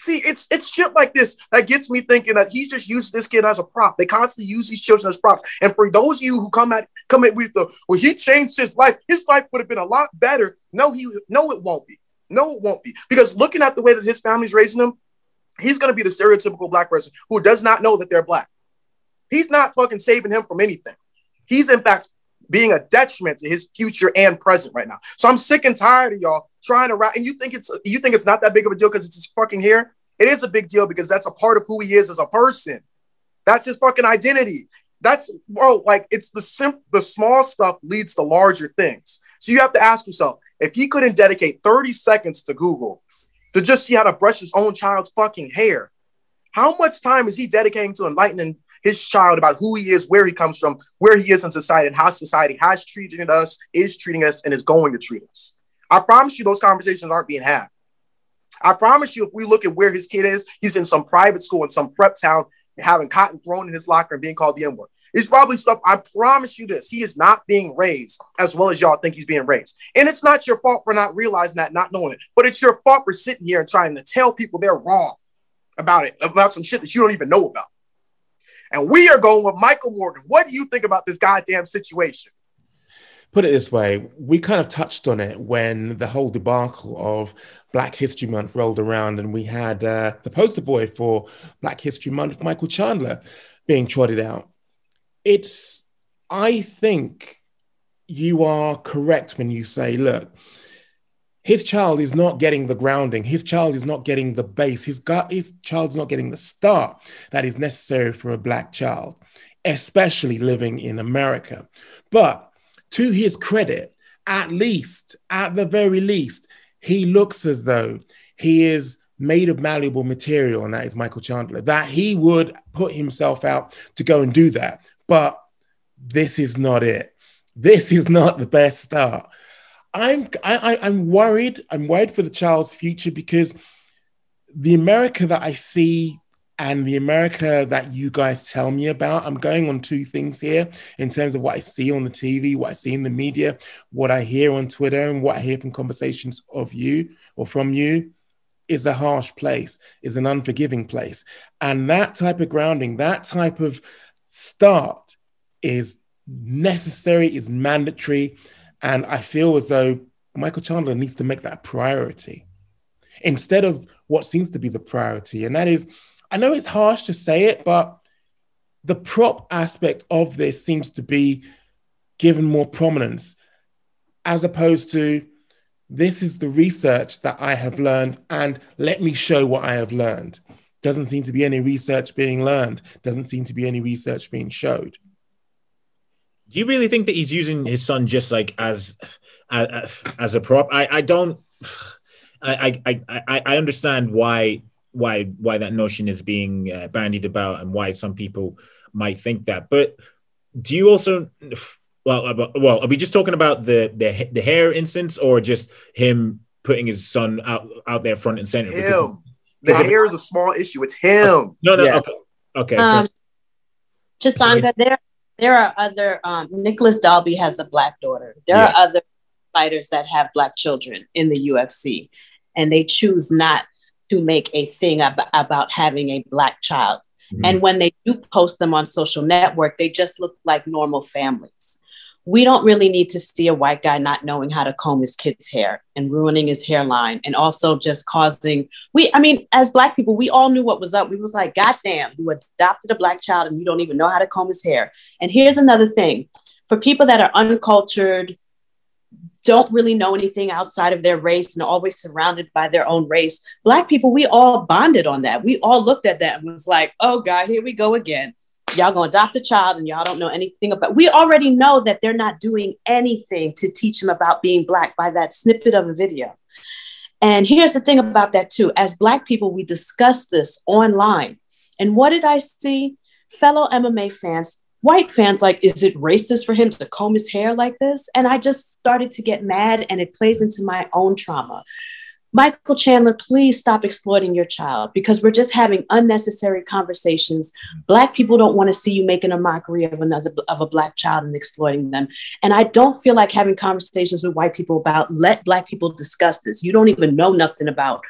See, it's it's shit like this that gets me thinking that he's just used this kid as a prop. They constantly use these children as props. And for those of you who come at come at with the well, he changed his life. His life would have been a lot better. No, he no, it won't be. No, it won't be. Because looking at the way that his family's raising him, he's gonna be the stereotypical black person who does not know that they're black. He's not fucking saving him from anything. He's in fact being a detriment to his future and present right now. So I'm sick and tired of y'all trying to rap. And you think it's you think it's not that big of a deal because it's his fucking hair. It is a big deal because that's a part of who he is as a person. That's his fucking identity. That's bro, like it's the sim the small stuff leads to larger things. So you have to ask yourself if he couldn't dedicate 30 seconds to Google to just see how to brush his own child's fucking hair, how much time is he dedicating to enlightening his child about who he is, where he comes from, where he is in society, and how society has treated us, is treating us, and is going to treat us? I promise you, those conversations aren't being had. I promise you, if we look at where his kid is, he's in some private school in some prep town, having cotton thrown in his locker and being called the N word. It's probably stuff. I promise you this: he is not being raised as well as y'all think he's being raised, and it's not your fault for not realizing that, not knowing it, but it's your fault for sitting here and trying to tell people they're wrong about it, about some shit that you don't even know about. And we are going with Michael Morgan. What do you think about this goddamn situation? put it this way, we kind of touched on it when the whole debacle of Black History Month rolled around, and we had uh, the poster boy for Black History Month, Michael Chandler, being trotted out. It's, I think you are correct when you say, look, his child is not getting the grounding. His child is not getting the base. His, his child's not getting the start that is necessary for a Black child, especially living in America. But to his credit, at least, at the very least, he looks as though he is made of malleable material, and that is Michael Chandler, that he would put himself out to go and do that. But this is not it. This is not the best start. I'm I, I'm worried. I'm worried for the child's future because the America that I see and the America that you guys tell me about, I'm going on two things here in terms of what I see on the TV, what I see in the media, what I hear on Twitter, and what I hear from conversations of you or from you is a harsh place, is an unforgiving place. And that type of grounding, that type of start is necessary, is mandatory. And I feel as though Michael Chandler needs to make that a priority instead of what seems to be the priority. And that is, I know it's harsh to say it, but the prop aspect of this seems to be given more prominence as opposed to this is the research that I have learned, and let me show what I have learned. Doesn't seem to be any research being learned, doesn't seem to be any research being showed. Do you really think that he's using his son just like as as, as a prop? I, I don't. I, I I I understand why why why that notion is being uh, bandied about and why some people might think that. But do you also well uh, well are we just talking about the the the hair instance or just him putting his son out out there front and center? Him. The hair is a small issue. It's him. No, no. Yeah. Okay. Okay. Um, Chisanga, there there are other. Um, Nicolas Dalby has a black daughter. There Yeah. are other fighters that have black children in the UFC, and they choose not to make a thing ab- about having a black child. Mhm. And when they do post them on social network, they just look like normal families. We don't really need to see a white guy not knowing how to comb his kid's hair and ruining his hairline and also just causing we I mean as black people we all knew what was up. We was like goddamn, you adopted a black child and you don't even know how to comb his hair. And here's another thing. For people that are uncultured, don't really know anything outside of their race and always surrounded by their own race. Black people, we all bonded on that. We all looked at that and was like, oh God, here we go again. Y'all gonna adopt a child and y'all don't know anything about. We already know that they're not doing anything to teach them about being black by that snippet of a video. And here's the thing about that too. As black people, we discuss this online. And what did I see? Fellow MMA fans, white fans, like, is it racist for him to comb his hair like this? And I just started to get mad, and it plays into my own trauma. Michael Chandler, please stop exploiting your child because we're just having unnecessary conversations. Black people don't want to see you making a mockery of another of a black child and exploiting them. And I don't feel like having conversations with white people about let black people discuss this. You don't even know nothing about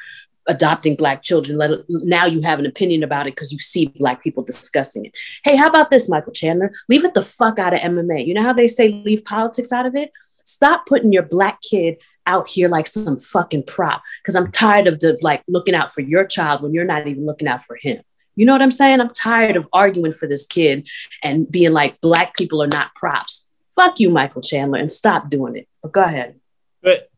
adopting black children. Let now you have an opinion about it because you see black people discussing it. Hey, how about this, Michael Chandler? Leave it the fuck out of MMA. You know how they say leave politics out of it? Stop putting your black kid out here like some fucking prop because I'm tired of the, like looking out for your child when you're not even looking out for him. You know what I'm saying? I'm tired of arguing for this kid and being like black people are not props. Fuck you, Michael Chandler, and stop doing it. But go ahead. But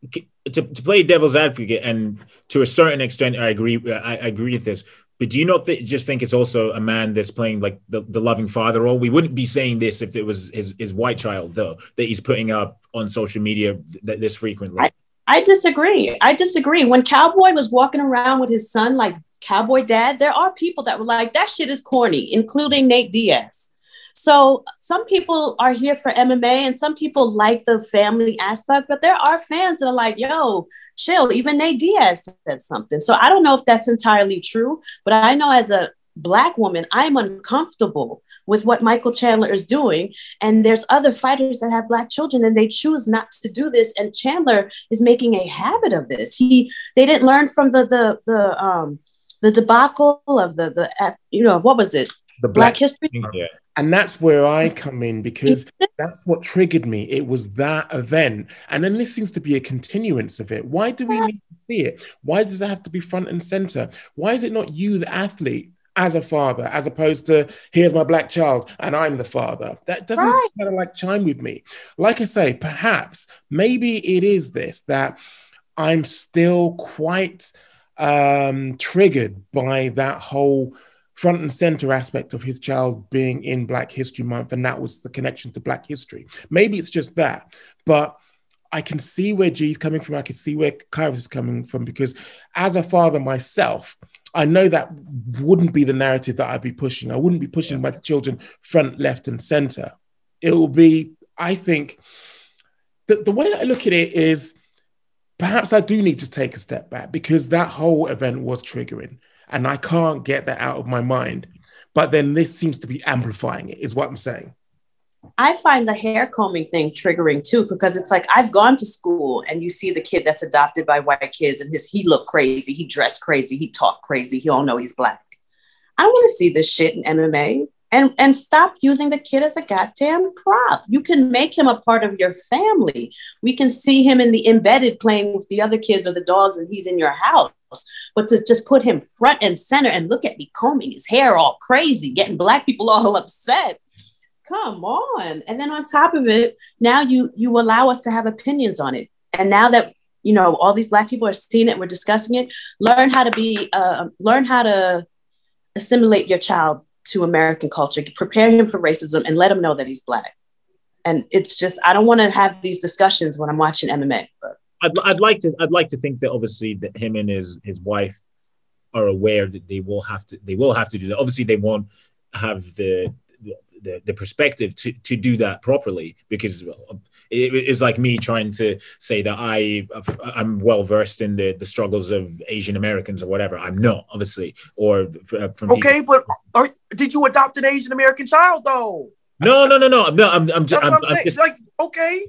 to, to play devil's advocate, and to a certain extent, I agree. I, I agree with this. But do you not th- just think it's also a man that's playing like the, the loving father role? We wouldn't be saying this if it was his, his white child, though, that he's putting up on social media th- this frequently. I- I disagree. I disagree. When Cowboy was walking around with his son, like Cowboy Dad, there are people that were like, that shit is corny, including Nate Diaz. So some people are here for MMA and some people like the family aspect, but there are fans that are like, yo, chill. Even Nate Diaz said something. So I don't know if that's entirely true, but I know as a black woman, I'm uncomfortable with what Michael Chandler is doing. And there's other fighters that have black children and they choose not to do this. And Chandler is making a habit of this. He they didn't learn from the the the um the debacle of the the uh, you know what was it The Black black, History Yeah. and that's where I come in because that's what triggered me. It was that event, and then this seems to be a continuance of it. Why do we need to see it? Why does it have to be front and center? Why is it not you, the athlete, as a father, as opposed to here's my black child and I'm the father? That doesn't Right. kind of like chime with me. Like I say, perhaps maybe it is this that I'm still quite um, triggered by that whole front and center aspect of his child being in Black History Month, and that was the connection to Black history. Maybe it's just that, but I can see where G's coming from. I can see where Kairos is coming from because as a father myself, I know that wouldn't be the narrative that I'd be pushing. I wouldn't be pushing my children front, left, and center. It will be, I think, the, the way I look at it is perhaps I do need to take a step back because that whole event was triggering and I can't get that out of my mind. But then this seems to be amplifying it, is what I'm saying. I find the hair combing thing triggering too because it's like I've gone to school and you see the kid that's adopted by white kids and his he looked crazy, he dressed crazy, he talked crazy, he don't know he's black. I want to see this shit in MMA and and stop using the kid as a goddamn prop. You can make him a part of your family. We can see him in the embedded playing with the other kids or the dogs and he's in your house. But to just put him front and center and look at me combing his hair all crazy, getting black people all upset come on. And then on top of it now you you allow us to have opinions on it. And now that you know all these black people are seeing it we're discussing it learn how to be uh, learn how to assimilate your child to american culture. Prepare him for racism and let him know that he's black. And it's just i don't want to have these discussions when i'm watching mma but I'd, I'd like to I'd like to think that obviously that him and his his wife are aware that they will have to they will have to do that. Obviously, they won't have the the, the perspective to, to do that properly because well, it, it's like me trying to say that I I'm well versed in the the struggles of Asian Americans or whatever. I'm not obviously or uh, from Okay, but are, did you adopt an Asian American child though? No, no, no, no. I'm. I'm, I'm just. That's I'm, what I'm, I'm saying. just- like, okay,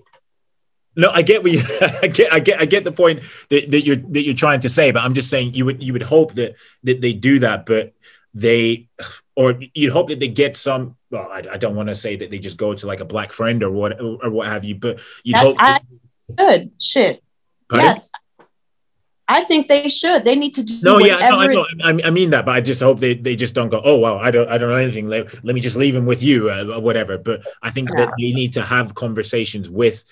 no, I get what you. I get. I get. I get the point that, that you're that you're trying to say, but I'm just saying you would you would hope that that they do that, but they or you'd hope that they get some. Well, I, I don't want to say that they just go to like a black friend or what or what have you, but That- hope. I should shit. Pardon? Yes, I think they should. They need to do No, yeah, no, I know. I, I mean that, but I just hope they, they just don't go. Oh well, I don't I don't know anything. Let, let me just leave him with you, uh, or whatever. But I think that they need to have conversations with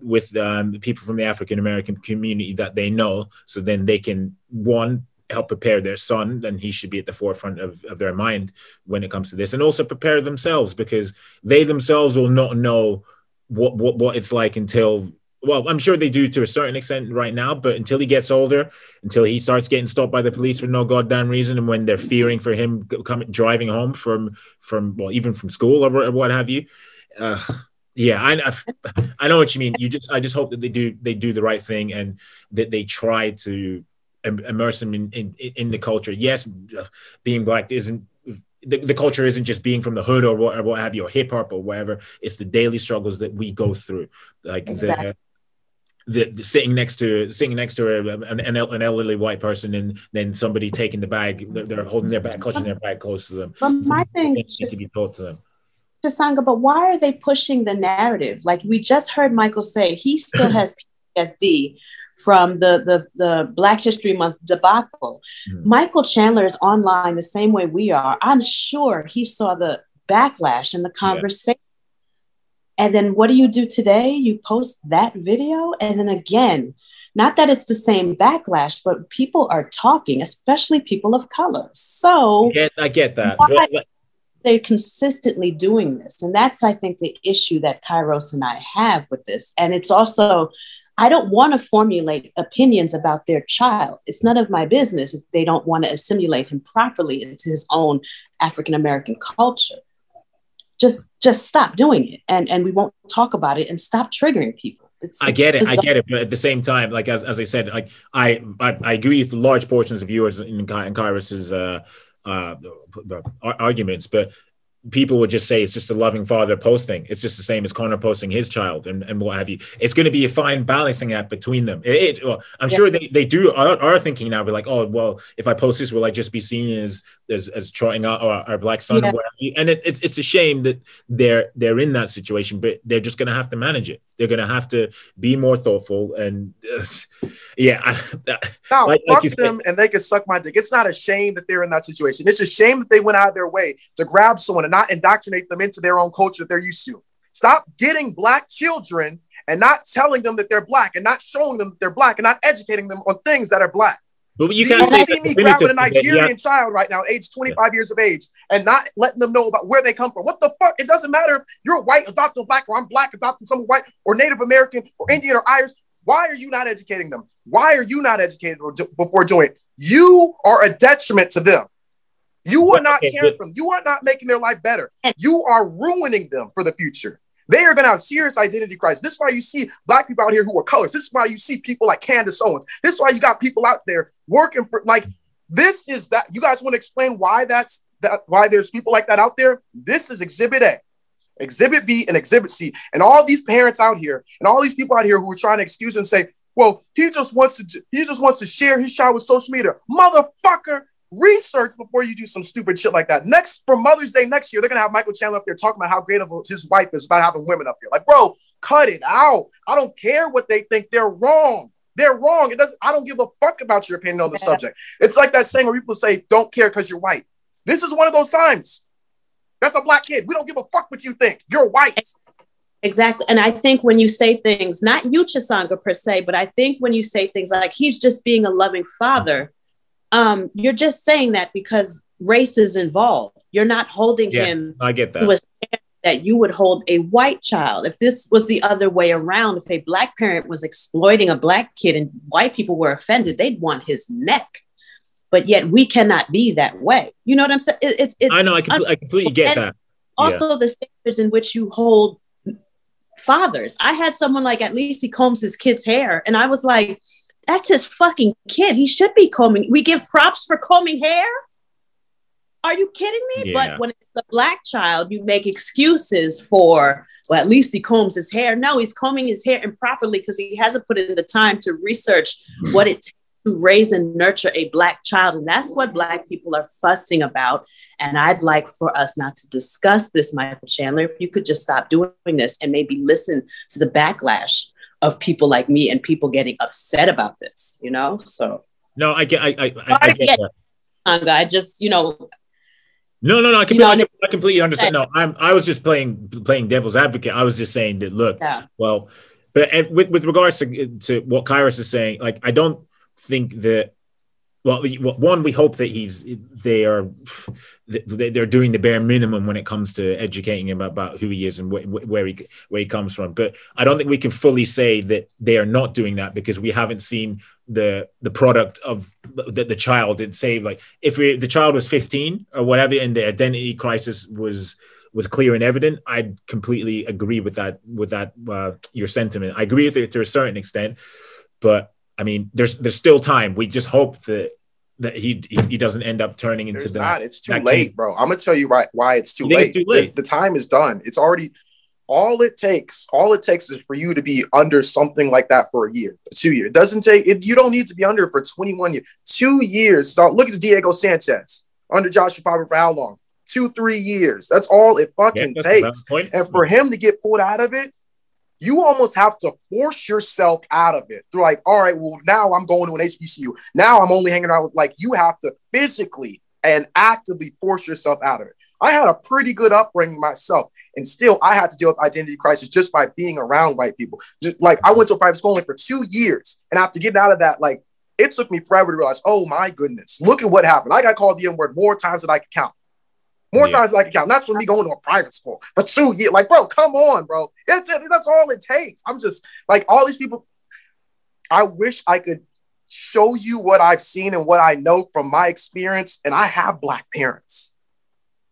with um, the people from the African American community that they know, so then they can one help prepare their son, then he should be at the forefront of, of their mind when it comes to this, and also prepare themselves because they themselves will not know what what, what it's like until well, I'm sure they do to a certain extent right now, but until he gets older, until he starts getting stopped by the police for no goddamn reason, and when they're fearing for him coming driving home from from well, even from school or, what have you, uh, yeah, I I- know what you mean. You just I just hope that they do they do the right thing and that they try to immerse him in in, in the culture. Yes, uh, being black isn't. The, the culture isn't just being from the hood or what, or what have you, or hip hop or whatever. It's the daily struggles that we go through, like Exactly. the the, the sitting next to sitting next to a, an, an an elderly white person and then somebody taking the bag they're, they're holding their bag clutching their bag close to them But my thing to be told to them Sanga, but why are they pushing the narrative? Like we just heard Michael say, he still has PTSD from the, the, the Black History Month debacle. Mhm. Michael Chandler is online the same way we are. I'm sure he saw the backlash and the conversation. And then what do you do today? You post that video. And then again, not that it's the same backlash, but people are talking, especially people of color. So I get, I get that? They're consistently doing this. And that's, I think, the issue that Kairos and I have with this. And it's also, I don't want to formulate opinions about their child. It's none of my business if they don't want to assimilate him properly into his own African American culture. Just just stop doing it. And and we won't talk about it and stop triggering people. It's, I get it. I get it. But at the same time, like as, as I said, like I, I I agree with large portions of yours in, in uh, uh, arguments, but people would just say it's just a loving father posting. It's just the same as Conor posting his child and, and what have you. It's going to be a fine balancing act between them. It, it- well, I'm Yeah. sure they, they do are, are thinking now, be like, oh well, if I post this, will I just be seen as as, as trotting out our, our black son? Yeah. Or what? And it, it's it's a shame that they're they're in that situation, but they're just going to have to manage it. They're going to have to be more thoughtful and uh, yeah. I, now Like- like fuck you said- them and they can suck my dick. It's not a shame that they're in that situation. It's a shame that they went out of their way to grab someone and not indoctrinate them into their own culture that they're used to. Stop getting black children and not telling them that they're black and not showing them that they're black and not educating them on things that are black. But you can't you see me grabbing a but yeah. Nigerian child right now, age 25 years of age, and not letting them know about where they come from? What the fuck? It doesn't matter if you're white, adopting black, or I'm black, adopting someone white, or Native American, or Indian, or Irish. Why are you not educating them? Why are you not educated or before doing it? You are a detriment to them. You are not caring for them. You are not making their life better. You are ruining them for the future. They are going to have serious identity crisis. This is why you see black people out here who are colors. This is why you see people like Candace Owens. This is why you got people out there working for like this is that. You guys want to explain why that's that why there's people like that out there? This is exhibit A. Exhibit B and exhibit C. And all these parents out here and all these people out here who are trying to excuse and say, well, he just wants to he just wants to share his shot with social media. Motherfucker, research before you do some stupid shit like that. Next for Mother's Day next year, they're gonna have Michael Chandler up there talking about how great of his wife is about having women up there. Like, bro, cut it out. I don't care what they think. They're wrong. They're wrong. It doesn't. I don't give a fuck about your opinion on the Yeah. subject. It's like that saying where people say, "Don't care because you're white." This is one of those times. That's a black kid. We don't give a fuck what you think. You're white. Exactly. And I think when you say things, not you, Chisanga, per se, but I think when you say things like he's just being a loving father, um, you're just saying that because race is involved. You're not holding Yeah, him I get to that. a standard that you would hold a white child. If this was the other way around, if a black parent was exploiting a black kid and white people were offended, they'd want his neck. but yet we cannot be that way. You know what I'm saying? It- it's, it's I know. I, compl- I completely get that. also the standards in which you hold fathers. I had someone like at least he combs his kid's hair, and I was like, that's his fucking kid. He should be combing. We give props for combing hair. Are you kidding me? Yeah. But when it's a black child, you make excuses for, well, at least he combs his hair. No, he's combing his hair improperly because he hasn't put in the time to research hmm. what it takes to raise and nurture a black child. And that's what black people are fussing about. And I'd like for us not to discuss this, Michael Chandler. If you could just stop doing this and maybe listen to the backlash of people like me and people getting upset about this, you know? So No, I get. I, I, I, I get that. I just, you know, No, no, no. I, You can, know, I, completely understand. No, I'm. I was just playing playing devil's advocate. I was just saying that. Look, yeah. well, but and with with regards to to what Kairos is saying, like I don't think that. Well, one, we hope that he's they are they- they're doing the bare minimum when it comes to educating him about who he is and wh- wh- where he where he comes from. But I don't think we can fully say that they are not doing that because we haven't seen the the product of the, the child. And say like if we, the child was 15 or whatever, and the identity crisis was was clear and evident, I'd completely agree with that with that uh, your sentiment. I agree with it to a certain extent, but I mean, there's there's still time. We just hope that that he he, doesn't end up turning into There's that. not. It's too late, kid. bro. I'm gonna tell you right why it's too late. it's too late? The, the time is done. It's already all it takes. All it takes is for you to be under something like that for a year, two years. It doesn't take. It, you don't need to be under for 21 years. Two years. So look at Diego Sanchez under Joshua Fabia for how long? Two, three years. That's all it fucking valid takes. And for him to get pulled out of it, you almost have to force yourself out of it. Through like, all right, well, now I'm going to an HBCU. Now I'm only hanging out with like you have to physically and actively force yourself out of it. I had a pretty good upbringing myself, and still I had to deal with identity crisis just by being around white people. Just like I went to a private school for two years, and after getting out of that, like it took me forever to realize, oh my goodness, look at what happened. I got called the N word more times than I could count. More Yeah. times like I can count. That's for me going to a private school. But two years, like, bro, come on, bro. That's it. That's all it takes. I'm just like all these people. I wish I could show you what I've seen and what I know from my experience. And I have black parents.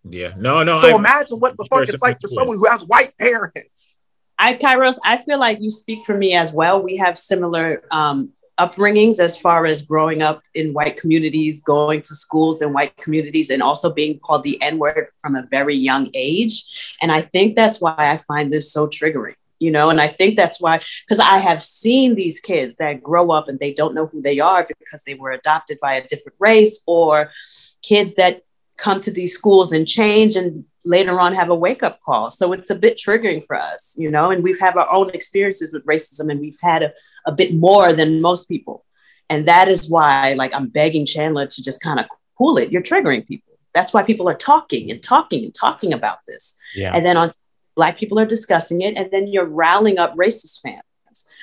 Yeah, no, no. so I- imagine what the fuck it's it's like for someone who has white parents. I, Kairos, I feel like you speak for me as well. We have similar um, upbringings as far as growing up in white communities, going to schools in white communities, and also being called the N word from a very young age. And I think that's why I find this so triggering. You know, and I think that's why, because I have seen these kids that grow up and they don't know who they are because they were adopted by a different race, or kids that come to these schools and change and later on have a wake up call. So it's a bit triggering for us, you know, and we've had our own experiences with racism and we've had a, a bit more than most people. And that is why, like, I'm begging Chandler to just kind of cool it. You're triggering people. That's why people are talking and talking and talking about this. Yeah. And then on Black people are discussing it, and then you're rallying up racist fans.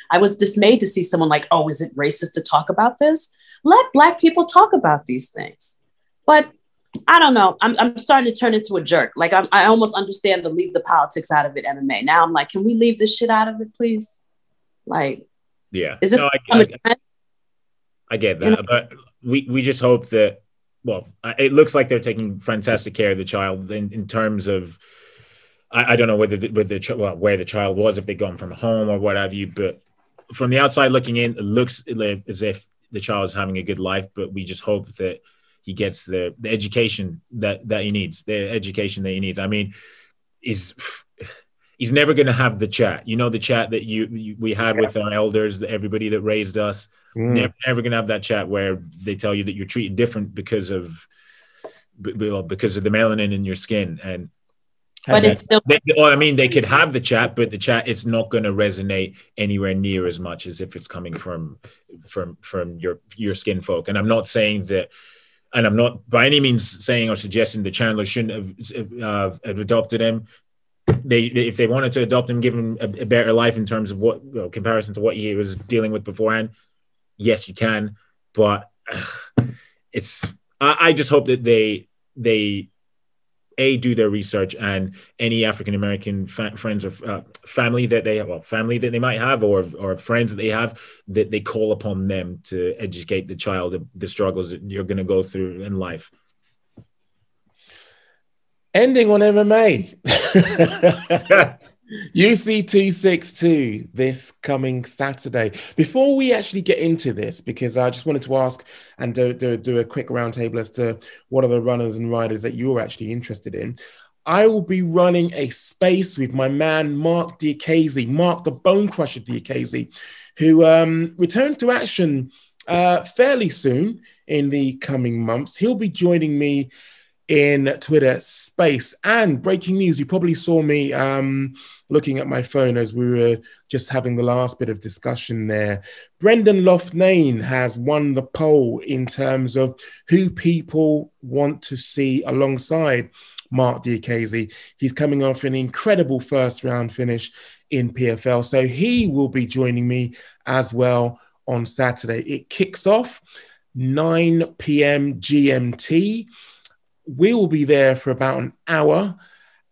I was dismayed to see someone like, oh, is it racist to talk about this? Let Black people talk about these things. But I don't know. I'm, I'm starting to turn into a jerk. Like I'm, I almost understand to leave the politics out of it, MMA. Now I'm like, can we leave this shit out of it, please? Like, Yeah. is this No, I, I-? I get You that, but we we just hope that. Well, it looks like they're taking fantastic care of the child in, in terms of. I, I don't know whether the, whether the, well, where the child was, if they'd gone from home or what have you, but from the outside looking in, it looks as if the child is having a good life. But we just hope that he gets the the education that that he needs, the education that he needs. I mean, is he's never going to have the chat. You know, the chat that you, you we had with our elders, everybody that raised us Mm. never, never gonna have that chat where they tell you that you're treated different because of b- b- because of the melanin in your skin and But it's still they, well, I mean they could have the chat but the chat it's not going to resonate anywhere near as much as if it's coming from from from your your skin folk and I'm not saying that and I'm not by any means saying or suggesting that Chandler shouldn't have, uh, have adopted him. They if they wanted to adopt him give him a, a better life in terms of what you know, comparison to what he was dealing with beforehand yes you can. But ugh, it's I, I just hope that they they a do their research and any African American fa- friends or uh, family that they have, well, family that they might have, or or friends that they have, that they call upon them to educate the child the, the struggles that you're going to go through in life. Ending on MMA. UFC 262 this coming Saturday. Before we actually get into this, because I just wanted to ask and do, do, do a quick roundtable as to what are the runners and riders that you're actually interested in. I will be running a space with my man Marc Diakiese, Marc the Bone Crusher Diakiese, who um, returns to action uh, fairly soon in the coming months. He'll be joining me in Twitter space. And breaking news, you probably saw me um, looking at my phone as we were just having the last bit of discussion there. Brendan Loughnane has won the poll in terms of who people want to see alongside Marc Diakiese. He's coming off an incredible first round finish in PFL. So he will be joining me as well on Saturday. It kicks off 9 p.m. GMT we will be there for about an hour.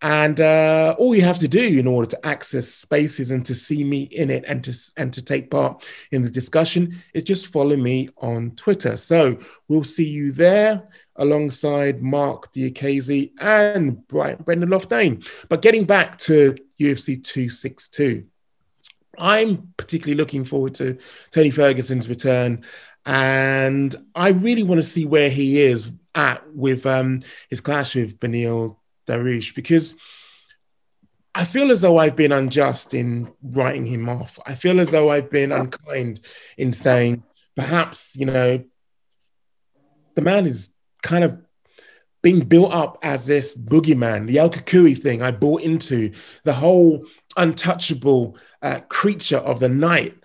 And uh, all you have to do in order to access spaces and to see me in it and to and to take part in the discussion is just follow me on Twitter. So we'll see you there alongside Marc Diakiese and Brendan Loughnane. But getting back to UFC 262, I'm particularly looking forward to Tony Ferguson's return. And I really want to see where he is at with um, his clash with Beneil Dariush because I feel as though I've been unjust in writing him off. I feel as though I've been unkind in saying perhaps, you know, the man is kind of being built up as this boogeyman, the El Cucuy thing I bought into, the whole untouchable uh, creature of the night.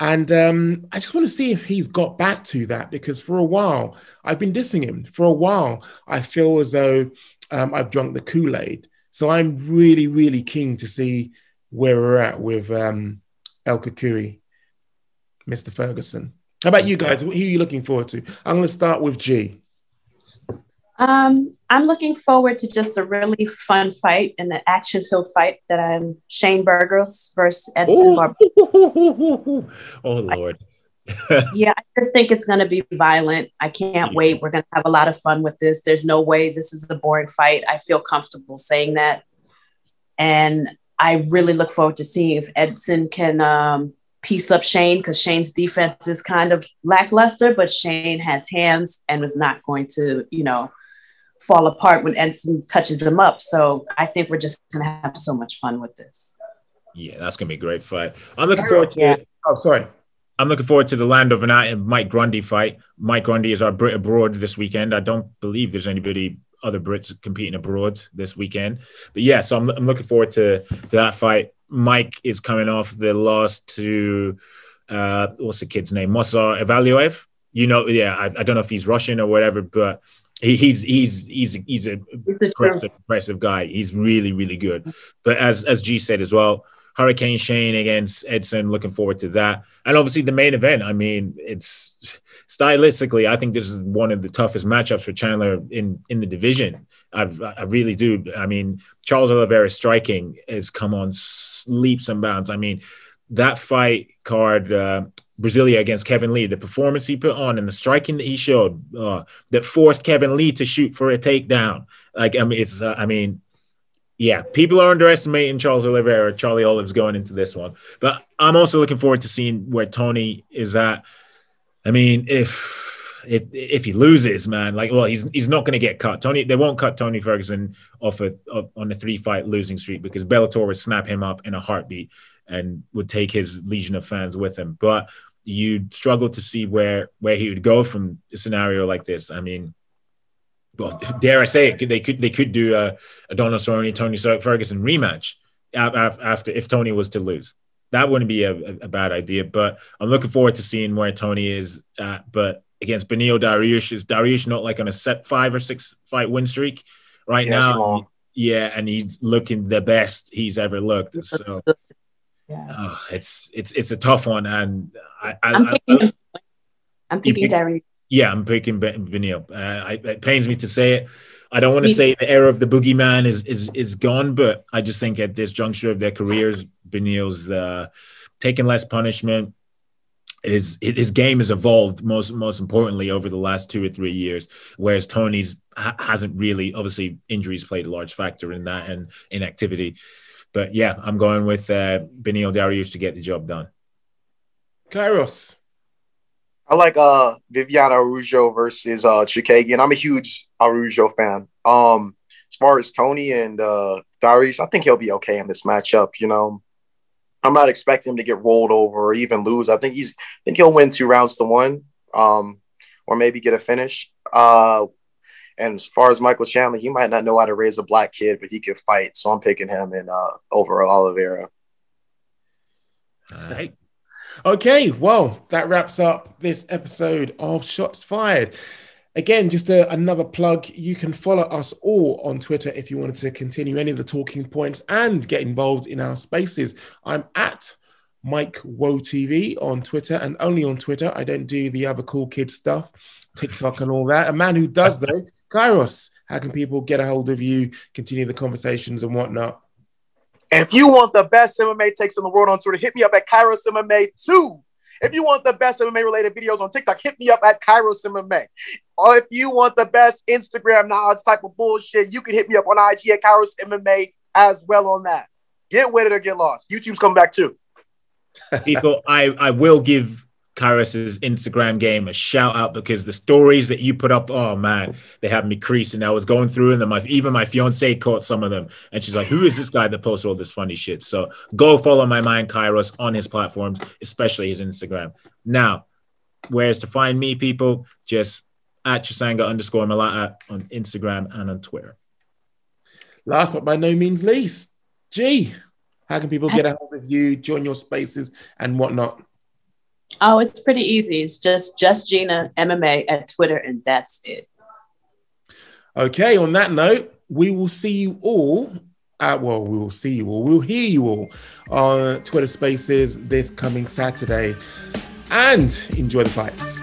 And um, I just want to see if he's got back to that because for a while I've been dissing him. For a while, I feel as though um, I've drunk the Kool Aid. So I'm really, really keen to see where we're at with um, El Cucuy, Mr. Ferguson. How about you guys? Who are you looking forward to? I'm going to start with G. Um, I'm looking forward to just a really fun fight and an action-filled fight that I'm Shane Burgos versus Edson Barboza. oh Lord. yeah, I just think it's going to be violent. I can't wait. We're going to have a lot of fun with this. There's no way this is a boring fight. I feel comfortable saying that. And I really look forward to seeing if Edson can um, piece up Shane because Shane's defense is kind of lackluster, but Shane has hands and is not going to, you know, fall apart when Edson touches him up. So I think we're just going to have so much fun with this. Yeah, that's going to be a great fight. I'm looking forward to yeah. Oh, sorry. I'm looking forward to the Lando and Mike Grundy fight. Mike Grundy is our Brit abroad this weekend. I don't believe there's anybody other Brits competing abroad this weekend. But yeah, so I'm, I'm looking forward to, to that fight. Mike is coming off the loss to uh, what's the kid's name? Movsar Evloev. You know, yeah, I, I, don't know if he's Russian or whatever, but he, he's he's he's he's a impressive, impressive guy. He's really really good. But as as G said as well, Hurricane Shane against Edson. Looking forward to that. And obviously the main event. I mean, it's stylistically, I think this is one of the toughest matchups for Chandler in in the division. I, I really do. I mean, Charles Oliveira striking has come on leaps and bounds. I mean, that fight card. Uh, Brasilia against Kevin Lee, the performance he put on and the striking that he showed uh, that forced Kevin Lee to shoot for a takedown. Like I mean, it's uh, I mean, yeah, people are underestimating Charles Oliveira, Charlie Olives going into this one. But I'm also looking forward to seeing where Tony is at. I mean, if if if he loses, man, like, well, he's he's not going to get cut. Tony, they won't cut Tony Ferguson off a on a three fight losing streak because Bellator would snap him up in a heartbeat and would take his legion of fans with him. But you'd struggle to see where where he would go from a scenario like this. I mean, well, dare I say it? They could they could do a, a Donald Cerrone Tony Ferguson rematch after if Tony was to lose. That wouldn't be a, a, bad idea. But I'm looking forward to seeing where Tony is at. But against Beneil Dariush, is Dariush not like on a set five or six fight win streak right yeah, now? Yeah, and he's looking the best he's ever looked. So yeah. Oh, it's it's it's a tough one, and I, I, am picking, I, am picking Dariush. Yeah, I'm picking Beneil. Uh, it pains me to say it. I don't want to say the era of the boogeyman is is is gone, but I just think at this juncture of their careers, Beneil's uh, taking less punishment. His his game has evolved most most importantly over the last two or three years, whereas Tony's ha- hasn't really. Obviously, injuries played a large factor in that and inactivity. But yeah, I'm going with uh, Beneil Dariush to get the job done. Kairos. I like uh Viviana Araujo versus uh Chookagian. I'm a huge Araujo fan. Um, as far as Tony and uh Darius, I think he'll be okay in this matchup. You know, I'm not expecting him to get rolled over or even lose. I think he's I think he'll win two rounds to one, um, or maybe get a finish. Uh, and as far as Michael Chandler, he might not know how to raise a black kid, but he can fight. So I'm picking him in uh over Oliveira. All right. Okay, well, that wraps up this episode of Shots Fired. Again, just a, another plug. You can follow us all on Twitter if you wanted to continue any of the talking points and get involved in our spaces. I'm at Mike Woe TV on Twitter and only on Twitter. I don't do the other cool kid stuff, TikTok and all that. A man who does, though, Kairos. How can people get a hold of you, continue the conversations and whatnot? And if you want the best MMA takes in the world on Twitter, hit me up at Kairos MMA 2. If you want the best MMA related videos on TikTok, hit me up at Kairos MMA. Or if you want the best Instagram knowledge type of bullshit, you can hit me up on IG at Kairos MMA as well on that. Get with it or get lost. YouTube's coming back too. people i i will give Kairos's Instagram game a shout out because the stories that you put up, oh man, they had me creasing. I was going through them. My, even my fiance caught some of them, and she's like, "Who is this guy that posts all this funny shit?" So go follow my mind Kairos on his platforms, especially his Instagram. Now, where's to find me, people? Just at Chisanga underscore Malata on Instagram and on Twitter. Last but by no means least, G, how can people get a hold of you, join your spaces and whatnot? Oh, it's pretty easy. It's just just Gina MMA at Twitter, and that's it. Okay, on that note, we will see you all. Uh, well, we will see you all. We'll hear you all on Twitter Spaces this coming Saturday. And enjoy the fights.